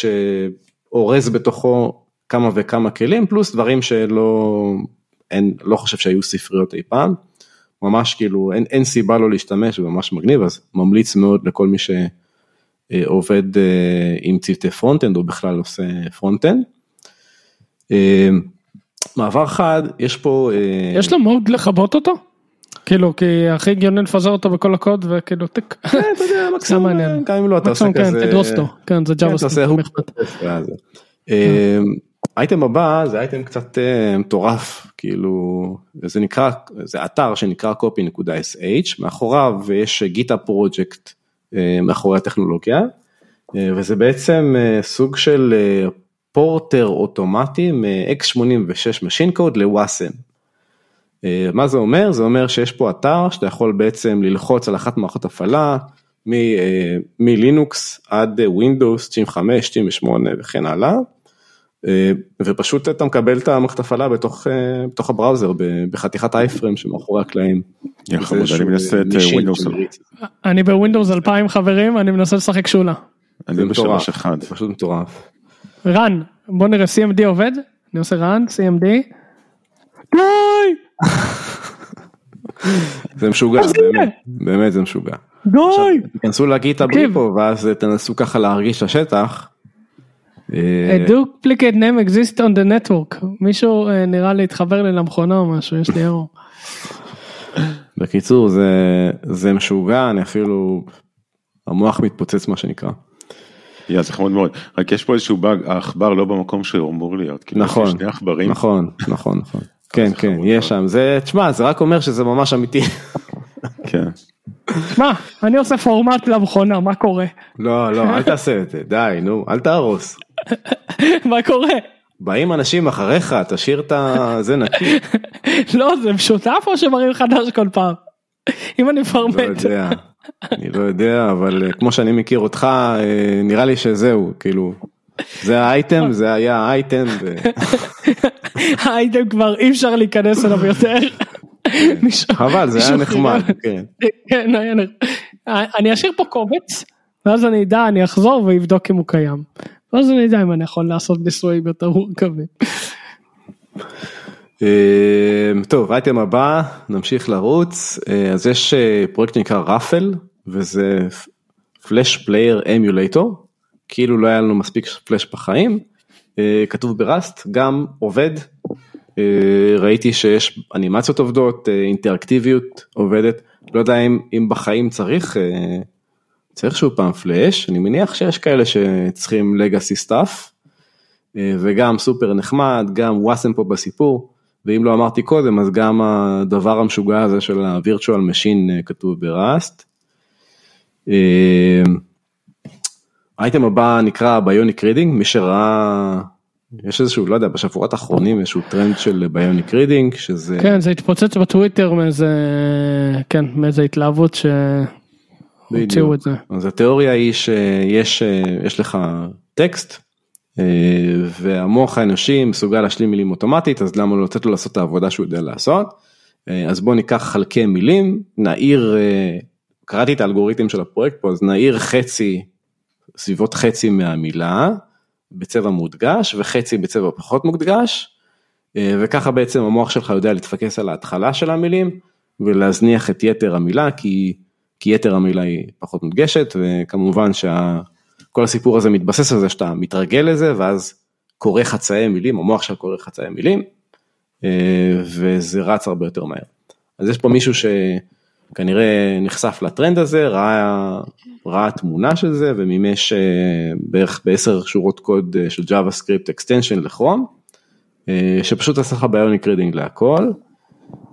D: שאורז בתוכו כמה וכמה כלים, פלוס דברים שלא, אין, לא חושב שהיו ספריות אי פעם, ממש כאילו אין, אין סיבה לא להשתמש, וממש מגניב, אז ממליץ מאוד לכל מי שעובד אה, עם צוותי frontend או בכלל עושה frontend. אה, מעבר חד, יש פה... אה,
C: יש לו mode לכבות אותו? כאילו כי הכי הגיוני לפזר אותו בכל הקוד וכאילו טיק.
D: כן, אתה יודע, (laughs) מקסימום,
C: מעניין.
D: גם אם לא, אתה עושה
C: כן,
D: כזה...
C: תדרוס אותו. כן זה
D: כן,
C: Java
D: hook. ואז- אה, האייטם הבא זה אייטם קצת אה, מטורף, כאילו, זה נקרא, זה אתר שנקרא copy.sh, מאחוריו יש גיטה פרויקט מאחורי הטכנולוגיה, אה, וזה בעצם אה, סוג של אה, פורטר אוטומטי מ-x86 Machine Code לוואסם. אה, מה זה אומר? זה אומר שיש פה אתר שאתה יכול בעצם ללחוץ על אחת מערכות הפעלה, מ- אה, מלינוקס עד Windows 95, 98 וכן הלאה, אה, ופשוט אתה מקבל את המערכת הפעלה בתוך, בתוך ה browser בחתיכת iframe שמאחורי הקלעים.
B: יא
D: זה
B: חמוד, אני מנסה את
D: Windows.
C: אני ב Windows 2000 חברים אני מנסה לשחק שולה.
B: אני בשלוש אחד.
D: זה פשוט מטורף.
C: רן בוא נראה CMD עובד אני עושה run CMD. די!
D: זה משוגע, באמת, זה משוגע.
C: די!
D: תיכנסו לגיטה. בריפו ואז תנסו ככה להרגיש את השטח. אה,
C: A duplicate name exists on the network מישהו אה, נראה לי התחבר לי למכונה או משהו יש לי אירו.
D: בקיצור זה זה משוגע אני אפילו המוח מתפוצץ מה שנקרא.
B: יא זה חמוד מאוד. רק יש פה איזשהו באג, העכבר לא במקום שהוא אמור להיות. כאילו,
D: נכון
B: שני עכברים.
D: נכון נכון נכון כן כן יש. שם זה תשמע זה רק אומר שזה ממש אמיתי.
B: כן.
C: מה אני עושה פורמט למכונה מה קורה
D: לא לא אל תעשה את זה די נו אל תהרוס. (laughs)
C: מה קורה
D: באים אנשים אחריך תשאיר את זה נקי.
C: לא זה משותף או שמראים חדש כל פעם. אם אני
D: לא
C: מפרמט
D: יודע אני לא יודע אבל אה, כמו שאני מכיר אותך אה, נראה לי שזהו כאילו. זה האייטם זה היה האייטם. (laughs)
C: האייטם כבר אי אפשר להיכנס אליו יותר.
D: אבל זה היה נחמד. כן.
C: כן, היה נחמד. אני אשאיר פה קובץ, ואז אני אדע, אני אחזור ואבדוק אם הוא קיים. ואז אני אדע אם אני יכול לעשות ניסויים יותר מורכבים.
D: אה, טוב, אייטם הבא, נמשיך לרוץ. אה, אז יש אה, פרויקט שנקרא ראפל, וזה Flash Player emulator, כאילו לא היה לנו מספיק פלאש בחיים. אה, כתוב ב Rust, גם עובד. אה, ראיתי שיש אנימציות עובדות, אה, אינטראקטיביות עובדת. לא יודע אם, אם בחיים צריך, צריך שהוא פעם פלאש, אני מניח שיש כאלה שצריכים legacy stuff. וגם סופר נחמד, גם Wasm פה בסיפור, ואם לא אמרתי קודם אז גם הדבר המשוגע הזה של machine אה, כתוב ב Rust. האייטם הבא נקרא Bionic Reading, מי שראה, יש איזשהו, לא יודע, בשבועות האחרונים איזשהו טרנד של Bionic Reading, שזה,
C: כן, זה התפוצץ בטוויטר מאיזה, כן, מאיזה התלהבות שהוציאו את זה.
D: אז התיאוריה היא שיש יש לך טקסט אה, והמוח האנושי מסוגל להשלים מילים אוטומטית אז למה לא לתת לו לעשות את העבודה שהוא יודע לעשות. אה, אז בוא ניקח חלקי מילים נעיר אה, קראתי את האלגוריתם של הפרויקט פה אז נעיר חצי סביבות חצי מהמילה בצבע מודגש וחצי בצבע פחות מודגש אה, וככה בעצם המוח שלך יודע להתפקס על ההתחלה של המילים ולהזניח את יתר המילה כי, כי יתר המילה היא פחות מודגשת וכמובן שכל הסיפור הזה מתבסס על זה שאתה מתרגל לזה ואז קורא חצאי מילים, המוח שלך קורא חצאי מילים אה, וזה רץ הרבה יותר מהר. אז יש פה מישהו שכנראה נחשף לטרנד הזה, ראה, ראה תמונה של זה ומימש אה, בערך בעשר שורות קוד אה, של JavaScript extension ל Chrome, אה, שפשוט עשה לך Bionic Reading להכל.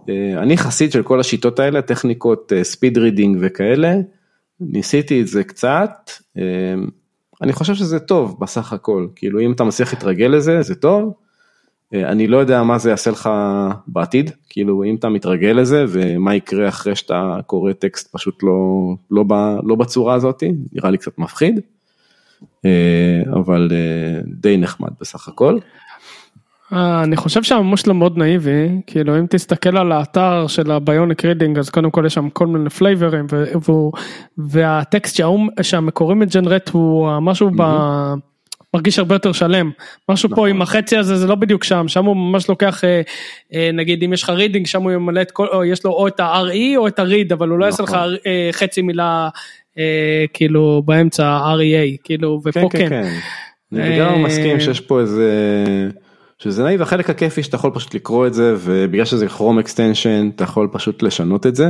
D: אה, אני חסיד של כל השיטות האלה, טכניקות speed reading וכאלה, ניסיתי את זה קצת, אני חושב שזה טוב בסך הכל, כאילו אם אתה מצליח להתרגל לזה זה טוב, אני לא יודע מה זה יעשה לך בעתיד, כאילו אם אתה מתרגל לזה ומה יקרה אחרי שאתה קורא טקסט פשוט לא, לא, ב- לא בצורה הזאת, נראה לי קצת מפחיד, אה, אבל אה, די נחמד בסך הכל.
C: אה, אני חושב שהמימוש שלו מאוד נאיבי, כאילו אם תסתכל על האתר של ה Bionic Reading אז קודם כל יש שם כל מיני flavor ים והטקסט שהמקורי מג'נרט הוא משהו ב... מרגיש הרבה יותר שלם, משהו פה עם החצי הזה זה לא בדיוק שם, שם הוא ממש לוקח, אה, אה, נגיד אם יש לך reading שם הוא ימלא את כל, או יש לו או את ה-RE או את ה-read, אבל הוא לא יעשה לך
D: נכון.
C: אה, חצי מילה אה, כאילו באמצע REA, כאילו ופה כן.
D: כן. אני
C: אה,
D: גם מסכים שיש פה איזה, שזה naive, החלק הכיפי שאתה יכול פשוט לקרוא את זה ובגלל שזה Chrome extension אתה יכול פשוט לשנות את זה.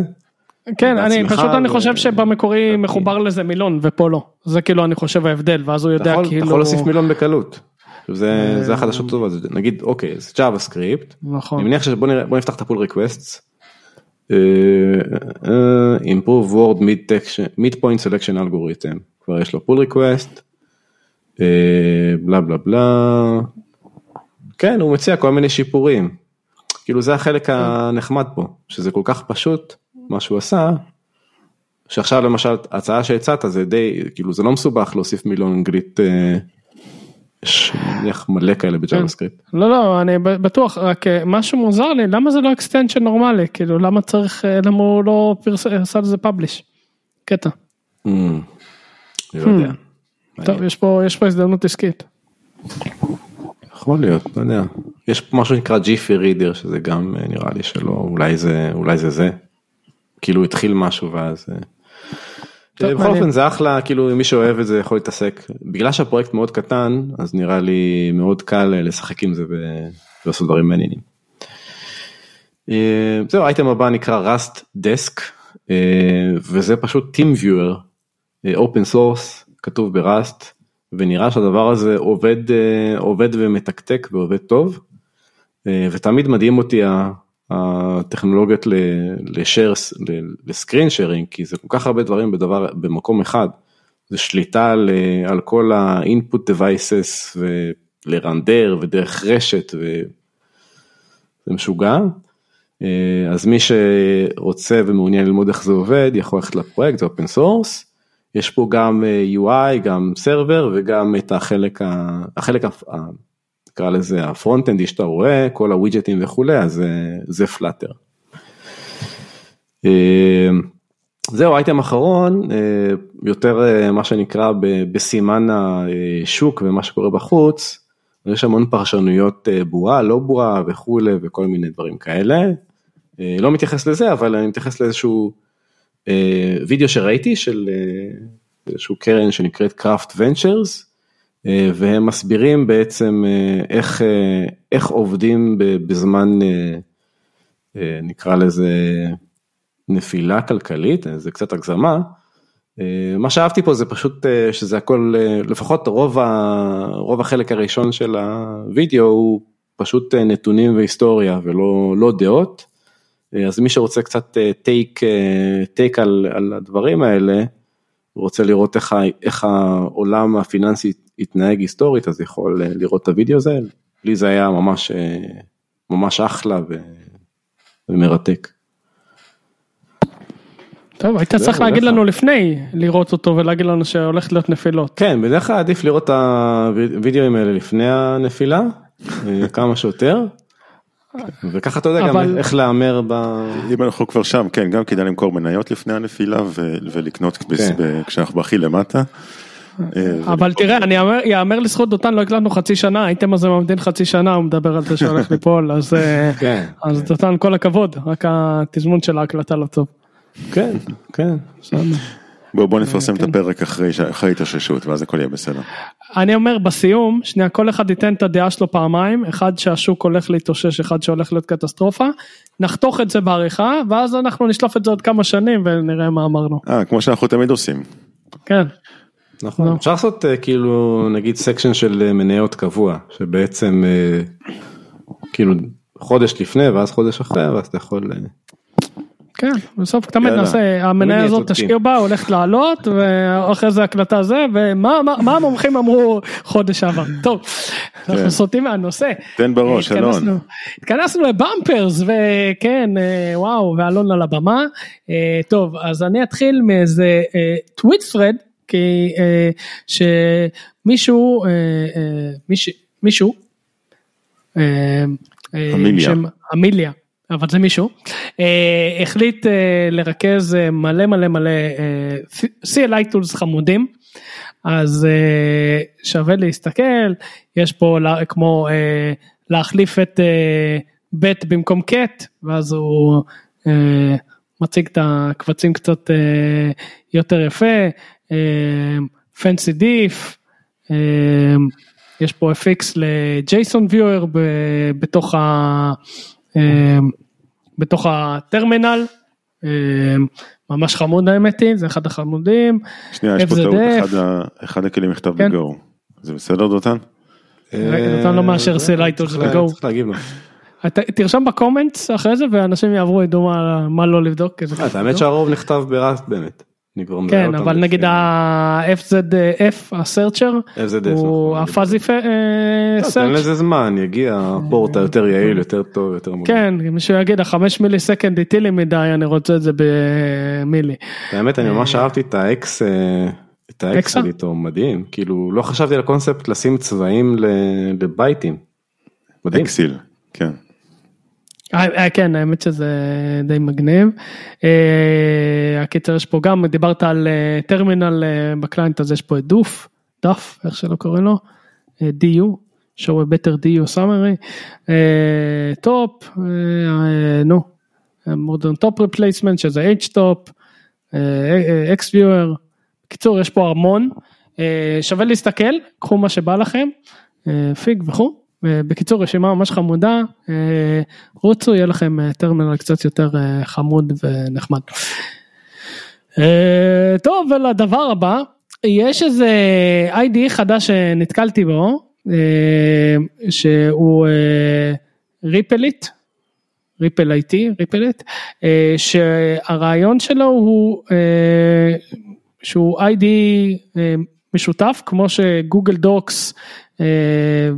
C: כן, אני פשוט אני חושב שבמקורי מחובר לזה מילון ופה לא, זה כאילו אני חושב ההבדל ואז הוא יודע
D: יכול, אתה
C: כאילו,
D: יכול להוסיף מילון בקלות. זה, זה החדשות הטובות, זה- נגיד אוקיי זה JavaScript,
C: נכון,
D: אני מניח שבוא נראה, בוא נפתח את ה pull request. improve word mid point selection algorithm כבר יש לו pull request. בלה בלה בלה. כן הוא מציע כל מיני שיפורים. כאילו זה החלק הנחמד פה שזה כל כך פשוט מה שהוא עשה. שעכשיו למשל ההצעה שהצעת זה די כאילו זה לא מסובך להוסיף מילון אנגלית. אה, יש נניח מלא כאלה ב-JavaScript.
C: לא לא אני בטוח רק אה, משהו מוזר לי למה זה לא extension נורמלי כאילו למה צריך אה, למה הוא לא עשה לזה publish. קטע.
D: Mm, לא יודע.
C: טוב יש פה יש פה הזדמנות עסקית.
D: יכול להיות, לא יודע. יש משהו שנקרא Jiffy Reader שזה גם אה, נראה לי שלא, אולי זה, אולי זה זה. כאילו התחיל משהו ואז... אה. בכל. אופן זה אחלה, כאילו מי שאוהב את זה יכול להתעסק. בגלל שהפרויקט מאוד קטן, אז נראה לי מאוד קל אה, לשחק עם זה ולעשות דברים מעניינים. אה, זהו, ה-item הבא נקרא Rust Desk, אה, וזה פשוט Team Viewer, open source, כתוב ב-Rust, ונראה שהדבר הזה עובד, עובד ומתקתק ועובד טוב, ותמיד מדהים אותי הטכנולוגיות לשאר, לסקרין שיירינג, כי זה כל כך הרבה דברים בדבר, במקום אחד, זה שליטה על, על כל ה-input devices ול-render ודרך רשת, וזה משוגע. אה, אז מי שרוצה ומעוניין ללמוד איך זה עובד יכול ללכת לפרויקט זה open source. יש פה גם אה, UI גם server וגם את החלק החלק נקרא לזה הפרונט אנדי שאתה רואה כל הווידג'טים וכולי אז זה- פלאטר. אה, זהו, אייטם אחרון, אה, יותר אה, מה שנקרא בסימן השוק ומה שקורה בחוץ, יש המון פרשנויות אה, בועה, לא בועה וכולי וכל מיני דברים כאלה. לא מתייחס לזה, אבל אני מתייחס לאיזשהו וידאו שראיתי של איזשהו קרן שנקראת קראפט ונצ'רס, והם מסבירים בעצם אה, איך, אה, איך עובדים בזמן, אה, אה, נקרא לזה נפילה כלכלית, זה קצת הגזמה. אה, מה שאהבתי פה זה פשוט אה, שזה הכל, אה, לפחות רוב, ה, רוב החלק הראשון של הוידאו הוא פשוט אה, נתונים והיסטוריה ולא לא דעות. אה, אז מי שרוצה קצת טייק, טייק על, על הדברים האלה, רוצה לראות איך, איך העולם הפיננסי התנהג היסטורית, אז יכול אה, לראות את הוידאו הזה. לי זה היה ממש, אה, ממש אחלה ו, ומרתק.
C: טוב, היית צריך להגיד לנו לפני לראות אותו ולהגיד לנו שהולכת להיות נפילות.
D: כן, בדרך כלל עדיף לראות את הוידאוים האלה לפני הנפילה, אה, כמה שיותר. וככה אתה יודע גם
C: אבל-
D: איך להמר ב...
B: אם אנחנו כבר שם, כן, גם כדאי למכור מניות לפני הנפילה ולקנות
D: כן.
B: כשאנחנו הכי למטה. אה,
C: אבל תראה, אני אאמר- יאמר לזכות דותן, לא הקלטנו חצי שנה, הייתם זה ממתין חצי שנה, הוא מדבר על זה שהולך ליפול, אז אה,
D: כן,
C: אז דותן כל הכבוד, רק התזמון של ההקלטה לא טוב.
D: כן, כן.
B: בואו בוא נפרסם את הפרק אחרי אחרי התאוששות ואז הכל יהיה בסדר.
C: אני אומר בסיום, שנייה, כל אחד ייתן את הדעה שלו פעמיים, אחד שהשוק הולך להתאושש, אחד שהולך להיות קטסטרופה, נחתוך את זה בעריכה, ואז אנחנו נשלוף את זה עוד כמה שנים ונראה מה אמרנו.
B: אה, כמו שאנחנו תמיד עושים.
C: כן,
D: נכון.
C: לא.
D: אפשר לעשות אה, כאילו נגיד סקשן של אה, מניות קבוע, שבעצם אה, כאילו חודש לפני ואז חודש אחרי, ואז אתה יכול... אה,
C: כן, בסוף תמיד. נעשה, המניה הזאת. תשקיעו בה, הולכת לעלות, ואחרי זה הקלטה זה, ומה מה- מה המומחים אמרו חודש שעבר. (laughs) טוב, אנחנו סוטים מהנושא.
B: תן בראש, אלון.
C: התכנסנו- ל-Bumpers, וכן, אה, וואו, ואלון על הבמה. אה, טוב, אז אני אתחיל מאיזה tweet thread, כי אה, שמישהו, אה, אה, מיש- מישהו, אה, אה,
B: אמיליה.
C: אמיליה, אבל זה מישהו, אה, החליט אה, לרכז אה, מלא מלא מלא אה, CLI tools חמודים, אז אה, שווה להסתכל, יש פה לה- כמו אה, להחליף את אה, ב' במקום קט, ואז הוא אה, מציג את הקבצים קצת אה, יותר יפה, פנסי דיף, יש פה FX לג'ייסון ויואר בתוך ה... אה, בתוך הטרמינל, אה, ממש חמוד האמת היא, זה אחד החמודים.
B: שנייה, יש פה. טעות, אחד ה- אחד הכלים נכתב
C: כן.
B: בגו. זה בסדר דותן?
C: אתה לא מאשר
D: אה, צריך לה-
C: ב-Go.
D: צריך להגיב לו.
C: תרשום בקומנטס אחרי זה ואנשים יעברו ידעו מה- לא לבדוק.
D: אה, האמת שהרוב נכתב בראסט באמת. אני כבר מזהה
C: כן, אבל נגיד ה-FZF, הסרצ'ר, הוא
D: נכון.
C: הפאזי
D: לא, תן
C: סרצ'.
D: לזה זמן, יגיע הפורט היותר יעיל, יותר טוב, יותר מוגן.
C: כן, מישהו יגיד החמש millisecond איטי לי מדי, אני רוצה את זה ב-milli.
D: האמת אני ממש אהבתי את ה-hex, אה, את ה-hex איתו, מדהים, כאילו לא חשבתי על הקונספט לשים צבעים ל- לבייטים. מדהים.
B: Hexyl, כן.
C: אה, אה, כן, האמת שזה די מגניב. אה, הקיצר יש פה גם, דיברת על טרמינל ב-client, אז יש פה את duf, duf, איך שלא קוראים לו, DU, show DU summary, אה, top, נו, modern top replacement שזה htop, hex viewer, בקיצור יש פה המון, שווה להסתכל, קחו מה שבא לכם, פיג וכו'. בקיצור רשימה ממש חמודה, אה, רוצו יהיה לכם אה, טרמינל קצת יותר אה, חמוד ונחמד. טוב ולדבר הבא, יש איזה IDE חדש שנתקלתי בו, שהוא Replit, Repl.it, Replit, אה, שהרעיון שלו הוא שהוא אה, משותף כמו ש Google Docs אה,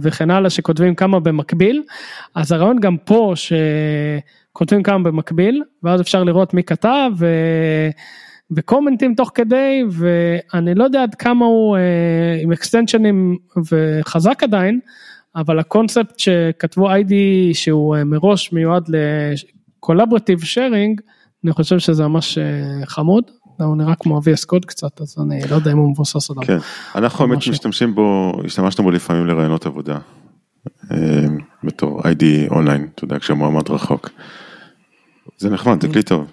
C: וכן הלאה שכותבים כמה במקביל, אז הרעיון גם פה שכותבים כמה במקביל ואז אפשר לראות מי כתב ו... וקומנטים תוך כדי ואני לא יודע עד כמה הוא אה, עם אקסטנשנים וחזק עדיין, אבל הקונספט שכתבו ID שהוא אה, מראש מיועד לקולברטיב שיירינג אני חושב שזה ממש חמוד, הוא נראה כמו VS קוד קצת, אז אני לא יודע אם הוא מבוסס עליו.
B: כן, אנחנו באמת. משתמשים בו, השתמשנו בו לפעמים לרעיונות עבודה. אה, בתור ID אונליין, אתה יודע, כשהמועמד רחוק. זה נחמד, זה כלי טוב.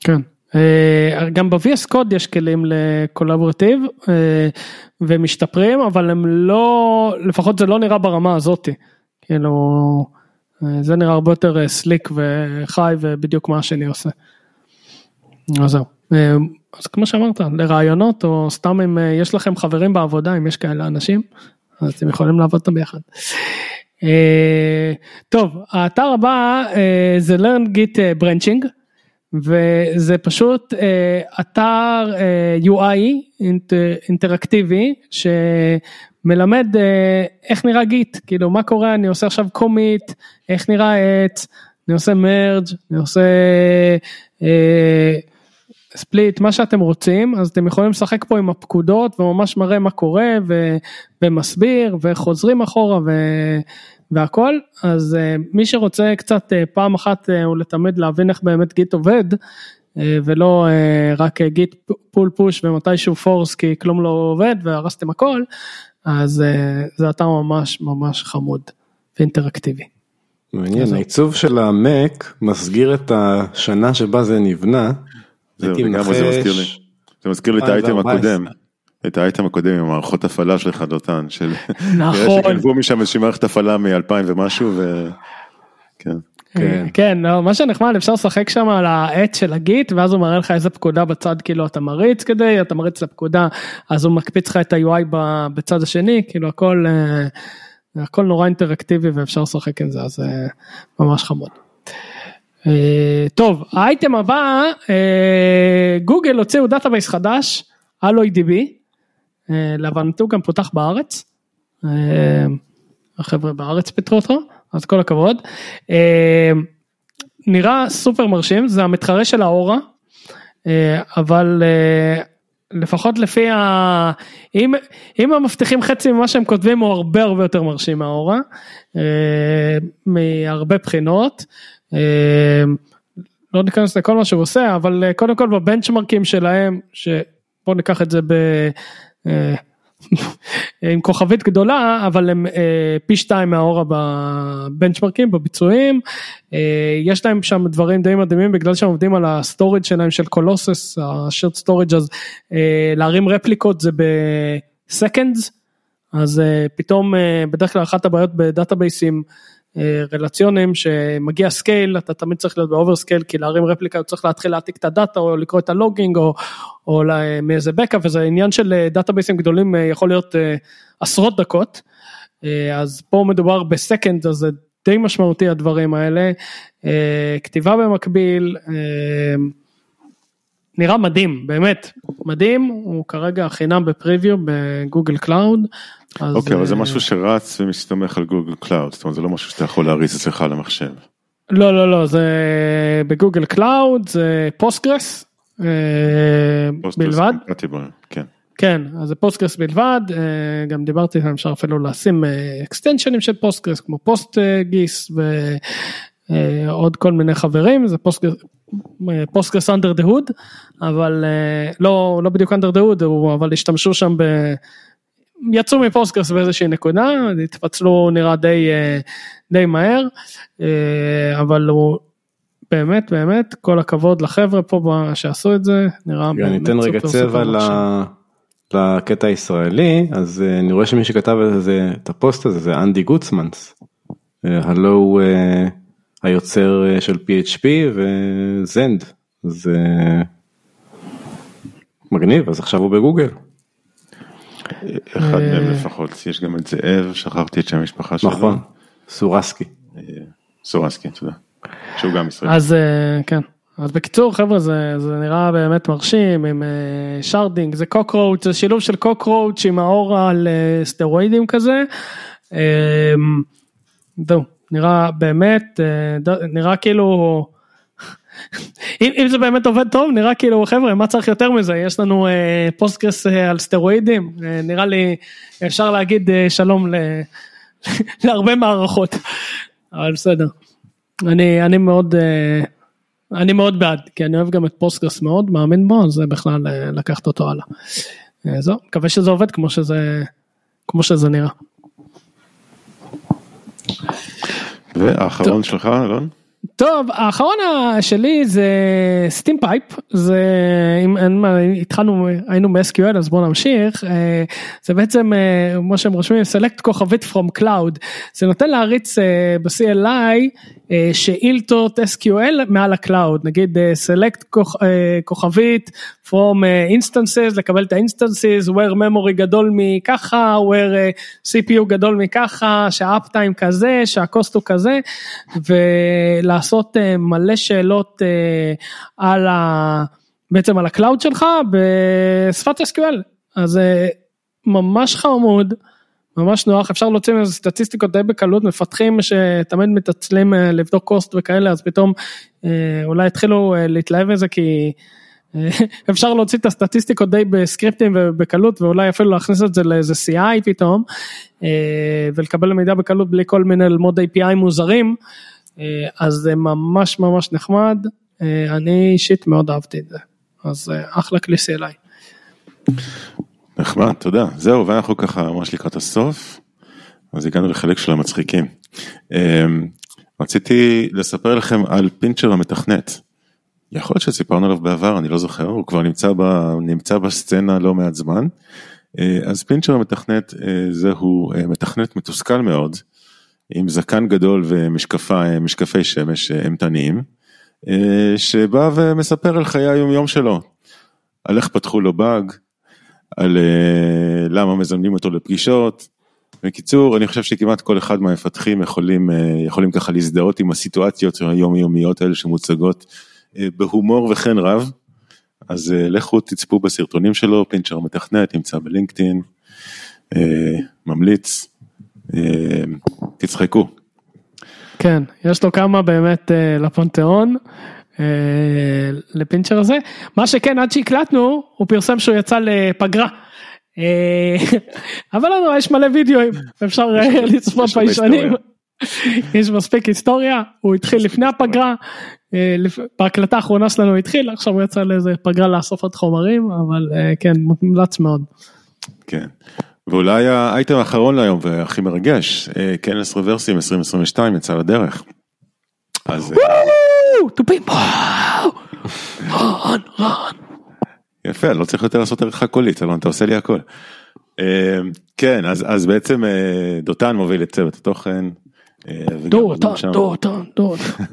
C: כן. אה, גם ב-VS קוד יש כלים לקולבורטיב אה, ומשתפרים אבל הם לא לפחות זה לא נראה ברמה הזאתי. כאילו זה נראה הרבה יותר סליק וחי ובדיוק מה השני עושה. אז זהו. אה, אז כמו שאמרת לרעיונות או סתם אם אה, יש לכם חברים בעבודה אם יש כאלה אנשים אז אתם יכולים לעבוד אותם ביחד. אה, טוב האתר הבא אה, זה learn git branching. וזה פשוט אתר UI אינט, אינטראקטיבי שמלמד איך נראה גיט, כאילו מה קורה, אני עושה עכשיו קומיט, איך נראה עץ, אני עושה מרג', אני עושה ספליט, מה שאתם רוצים, אז אתם יכולים לשחק פה עם הפקודות וממש מראה מה קורה ו, ומסביר וחוזרים אחורה ו, והכל, אז uh, מי שרוצה קצת uh, פעם אחת uh, ולתמיד להבין איך באמת גיט עובד, ולא רק גיט פול פוש ומתישהו פורס כי כלום לא עובד והרסתם הכל, אז זה אתר ממש ממש חמוד ואינטראקטיבי.
D: מעניין, העיצוב של המק מסגיר את השנה שבה זה נבנה.
B: זהו,
D: הייתי
B: לגמרי זה מזכיר לי. זה מזכיר לי את האייטם
D: 2014.
B: הקודם. את האייטם הקודם עם מערכות הפעלה של חדותן, (laughs) של...
C: נכון.
B: נראה שגנבו משם איזושהי מערכת הפעלה מ-2000 ומשהו, ו... כן.
D: כן.
C: כן, לא, מה שנחמד אפשר לשחק שם על העט של הגיט ואז הוא מראה לך איזה פקודה בצד כאילו אתה מריץ כדי, אתה מריץ לפקודה אז הוא מקפיץ לך את ה-UI ב- בצד השני, כאילו הכל, אה, הכל נורא אינטראקטיבי ואפשר לשחק עם זה אז אה, ממש חמוד. אה, טוב, ה-item הבא, אה, גוגל הוציאו database חדש, AlloyDB, להבנתי הוא גם פותח בארץ. אה, החבר'ה בארץ פיתחו אותו, אז כל הכבוד. אה, נראה סופר מרשים, זה המתחרה של ה-Aurora, אה, אבל אה, לפחות לפי ה... אם, אם הם מבטיחים חצי ממה שהם כותבים הוא הרבה הרבה יותר מרשים מה-Aurora, אה, מהרבה בחינות. אה, לא ניכנס לכל מה שהוא עושה, אבל אה, קודם כל ב-benchmarkים שלהם, שבואו ניקח את זה ב... אה, (laughs) עם כוכבית גדולה אבל הם אה, פי שתיים מה-Aurora ב-benchmarkים בביצועים. אה, יש להם שם דברים די מדהימים בגלל שהם עובדים על ה-storage שלהם של Colossus ה-shared storage אז אה, להרים replicaות זה ב-seconds אז אה, פתאום אה, בדרך כלל אחת הבעיות ב-databaseים אה, רלציונים שמגיע scale אתה תמיד צריך להיות ב-over scale כי להרים replica צריך להתחיל להעתיק את ה-data או לקרוא את ה-logging או, או מאיזה backup וזה עניין של אה, databaseים גדולים אה, יכול להיות אה, עשרות דקות אז פה מדובר ב-second אז זה די משמעותי הדברים האלה כתיבה במקביל. אה, נראה מדהים באמת מדהים הוא כרגע חינם ב-preview ב-Google Cloud.
B: אוקיי, אבל זה
C: אה,
B: משהו שרץ ומסתמך על Google Cloud, זאת אומרת זה לא משהו שאתה יכול להריץ אצלך על המחשב.
C: לא לא לא זה ב-Google Cloud זה Postgres אה, בלבד
B: compatible, כן.
C: כן אז זה Postgres בלבד אה, גם דיברתי איתם אפשר אפילו לשים extensionים של Postgres כמו פוסט אה, ועוד כל מיני חברים זה Postgres under the hood אבל אה, לא לא בדיוק under the hood אבל השתמשו שם ב... יצאו מ-Postgres באיזושהי נקודה התפצלו נראה די אה, די מהר אה, אבל הוא באמת באמת כל הכבוד לחבר'ה פה שעשו את זה נראה
D: אני
C: באמת
D: אתן רגע
C: סופר,
D: צבע
C: סופר
D: ל-. לקטע הישראלי, אז אה, אני רואה שמי שכתב את הפוסט הזה זה אנדי גוטמנס, אה, הלו אה, היוצר אה, של PHP ו Zend, אז אה, מגניב, אז עכשיו הוא בגוגל.
B: אחד
C: אה.
B: מהם לפחות, יש גם את זאב, שכחתי את שם המשפחה שלו.
D: נכון, סורסקי.
B: אה, סורסקי, תודה. שהוא גם ישראלי.
C: אז אה, כן, אז בקיצור חבר'ה זה, זה נראה באמת מרשים עם אה, sharding, זה Cockroach, זה שילוב של Cockroach עם Aurora על אה, סטרואידים כזה. אה, זהו, נראה באמת, אה, נראה כאילו, אם, אם זה באמת עובד טוב נראה כאילו חבר'ה מה צריך יותר מזה? יש לנו אה, Postgres אה, על סטרואידים. אה, נראה לי אפשר להגיד אה, שלום ל, (laughs) להרבה מערכות. אבל בסדר. אני אני מאוד אה, אני מאוד בעד, כי אני אוהב גם את Postgres מאוד, מאמין בו, אז זה בכלל אה, לקחת אותו הלאה. אה, זהו, מקווה שזה עובד כמו שזה, כמו שזה נראה.
B: והאחרון שלך, אלון?
C: טוב, האחרון שלי זה Steampipe, זה אם אין מה, התחלנו, היינו ב-SQL אז בואו נמשיך, אה, זה בעצם, אה, כמו שהם רושמים, select כוכבית from cloud, זה נותן להריץ אה, ב-CLI שאילתות SQL מעל ה cloud, נגיד select כוכ, כוכבית from instances, לקבל את ה-instances, where memory גדול מככה, where CPU גדול מככה, שה-uptime כזה, שה-cost הוא כזה, ולה... לעשות אה, מלא שאלות אה, על ה... בעצם על ה cloud שלך בשפת SQL. אז אה, ממש חמוד, ממש נוח, אפשר להוציא מזה סטטיסטיקות די בקלות, מפתחים שתמיד מתעצלים לבדוק cost וכאלה, אז פתאום אולי התחילו להתלהב מזה כי (laughs) אפשר להוציא את הסטטיסטיקות די בסקריפטים ובקלות ואולי אפילו להכניס את זה לאיזה CI פתאום ולקבל מידע בקלות בלי כל מיני ללמוד API מוזרים. אה, אז זה ממש ממש נחמד, אה, אני אישית מאוד אהבתי את זה, אז אה, אחלה כלי CLI.
B: נחמד, תודה. זהו, ואנחנו ככה ממש לקראת הסוף, אז הגענו לחלק של המצחיקים. רציתי לספר לכם על פינצ'ר המתכנת. יכול להיות שסיפרנו עליו בעבר, אני לא זוכר, הוא כבר נמצא, ב, נמצא בסצנה לא מעט זמן. אז פינצ'ר המתכנת זהו מתכנת מתוסכל מאוד, עם זקן גדול ומשקפי שמש אימתניים, אה, שבא ומספר על חיי היומיום שלו, על איך פתחו לו באג, על אה, למה מזמנים אותו לפגישות. בקיצור, אני חושב שכמעט כל אחד מהמפתחים יכולים, אה, יכולים ככה להזדהות עם הסיטואציות היומיומיות האלה שמוצגות בהומור וכן רב. אז לכו תצפו בסרטונים שלו, פינצ'ר מתכנת, נמצא בלינקדאין, ממליץ. תצחקו.
C: כן, יש לו כמה באמת אה, לפונתיאון. אה, לפינצ'ר הזה, מה שכן עד שהקלטנו הוא פרסם שהוא יצא לפגרה. אה, אבל לנו יש מלא וידאוים אפשר לצפות בישנים. יש מספיק היסטוריה הוא התחיל לפני הפגרה בהקלטה האחרונה שלנו הוא התחיל עכשיו הוא יצא לאיזה פגרה לאסוף עוד חומרים אבל כן מומלץ מאוד.
B: כן. ואולי האייטם האחרון להיום והכי מרגש, אה, כנס רוורסים 2022 יצא לדרך. אז... אה, תופים! רון, רון. יפה, לא צריך יותר לעשות עריכה קולית, אלון, אתה עושה לי הכל. אה, כן, אז, בעצם דותן מוביל את צוות התוכן.
C: דותן, דותן, דותן.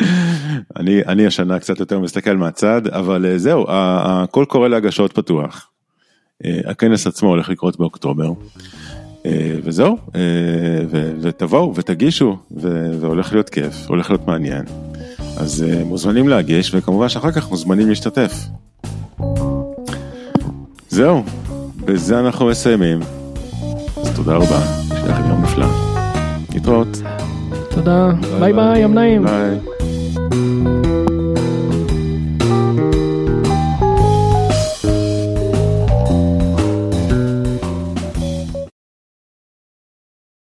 C: (laughs)
B: אני, אני השנה קצת יותר מסתכל מהצד, אבל זהו, הכל קורה להגשות פתוח. אה, הכנס עצמו הולך לקרות באוקטובר. אה, וזהו, אה, ותבואו ותגישו, והולך להיות כיף, הולך להיות מעניין. אז מוזמנים להגיש, וכמובן שאחר כך מוזמנים להשתתף. זהו, בזה אנחנו מסיימים. אז תודה רבה, יש לכם יום נפלא. להתראות.
C: תודה, ביי ביי, יום נעים. ביי.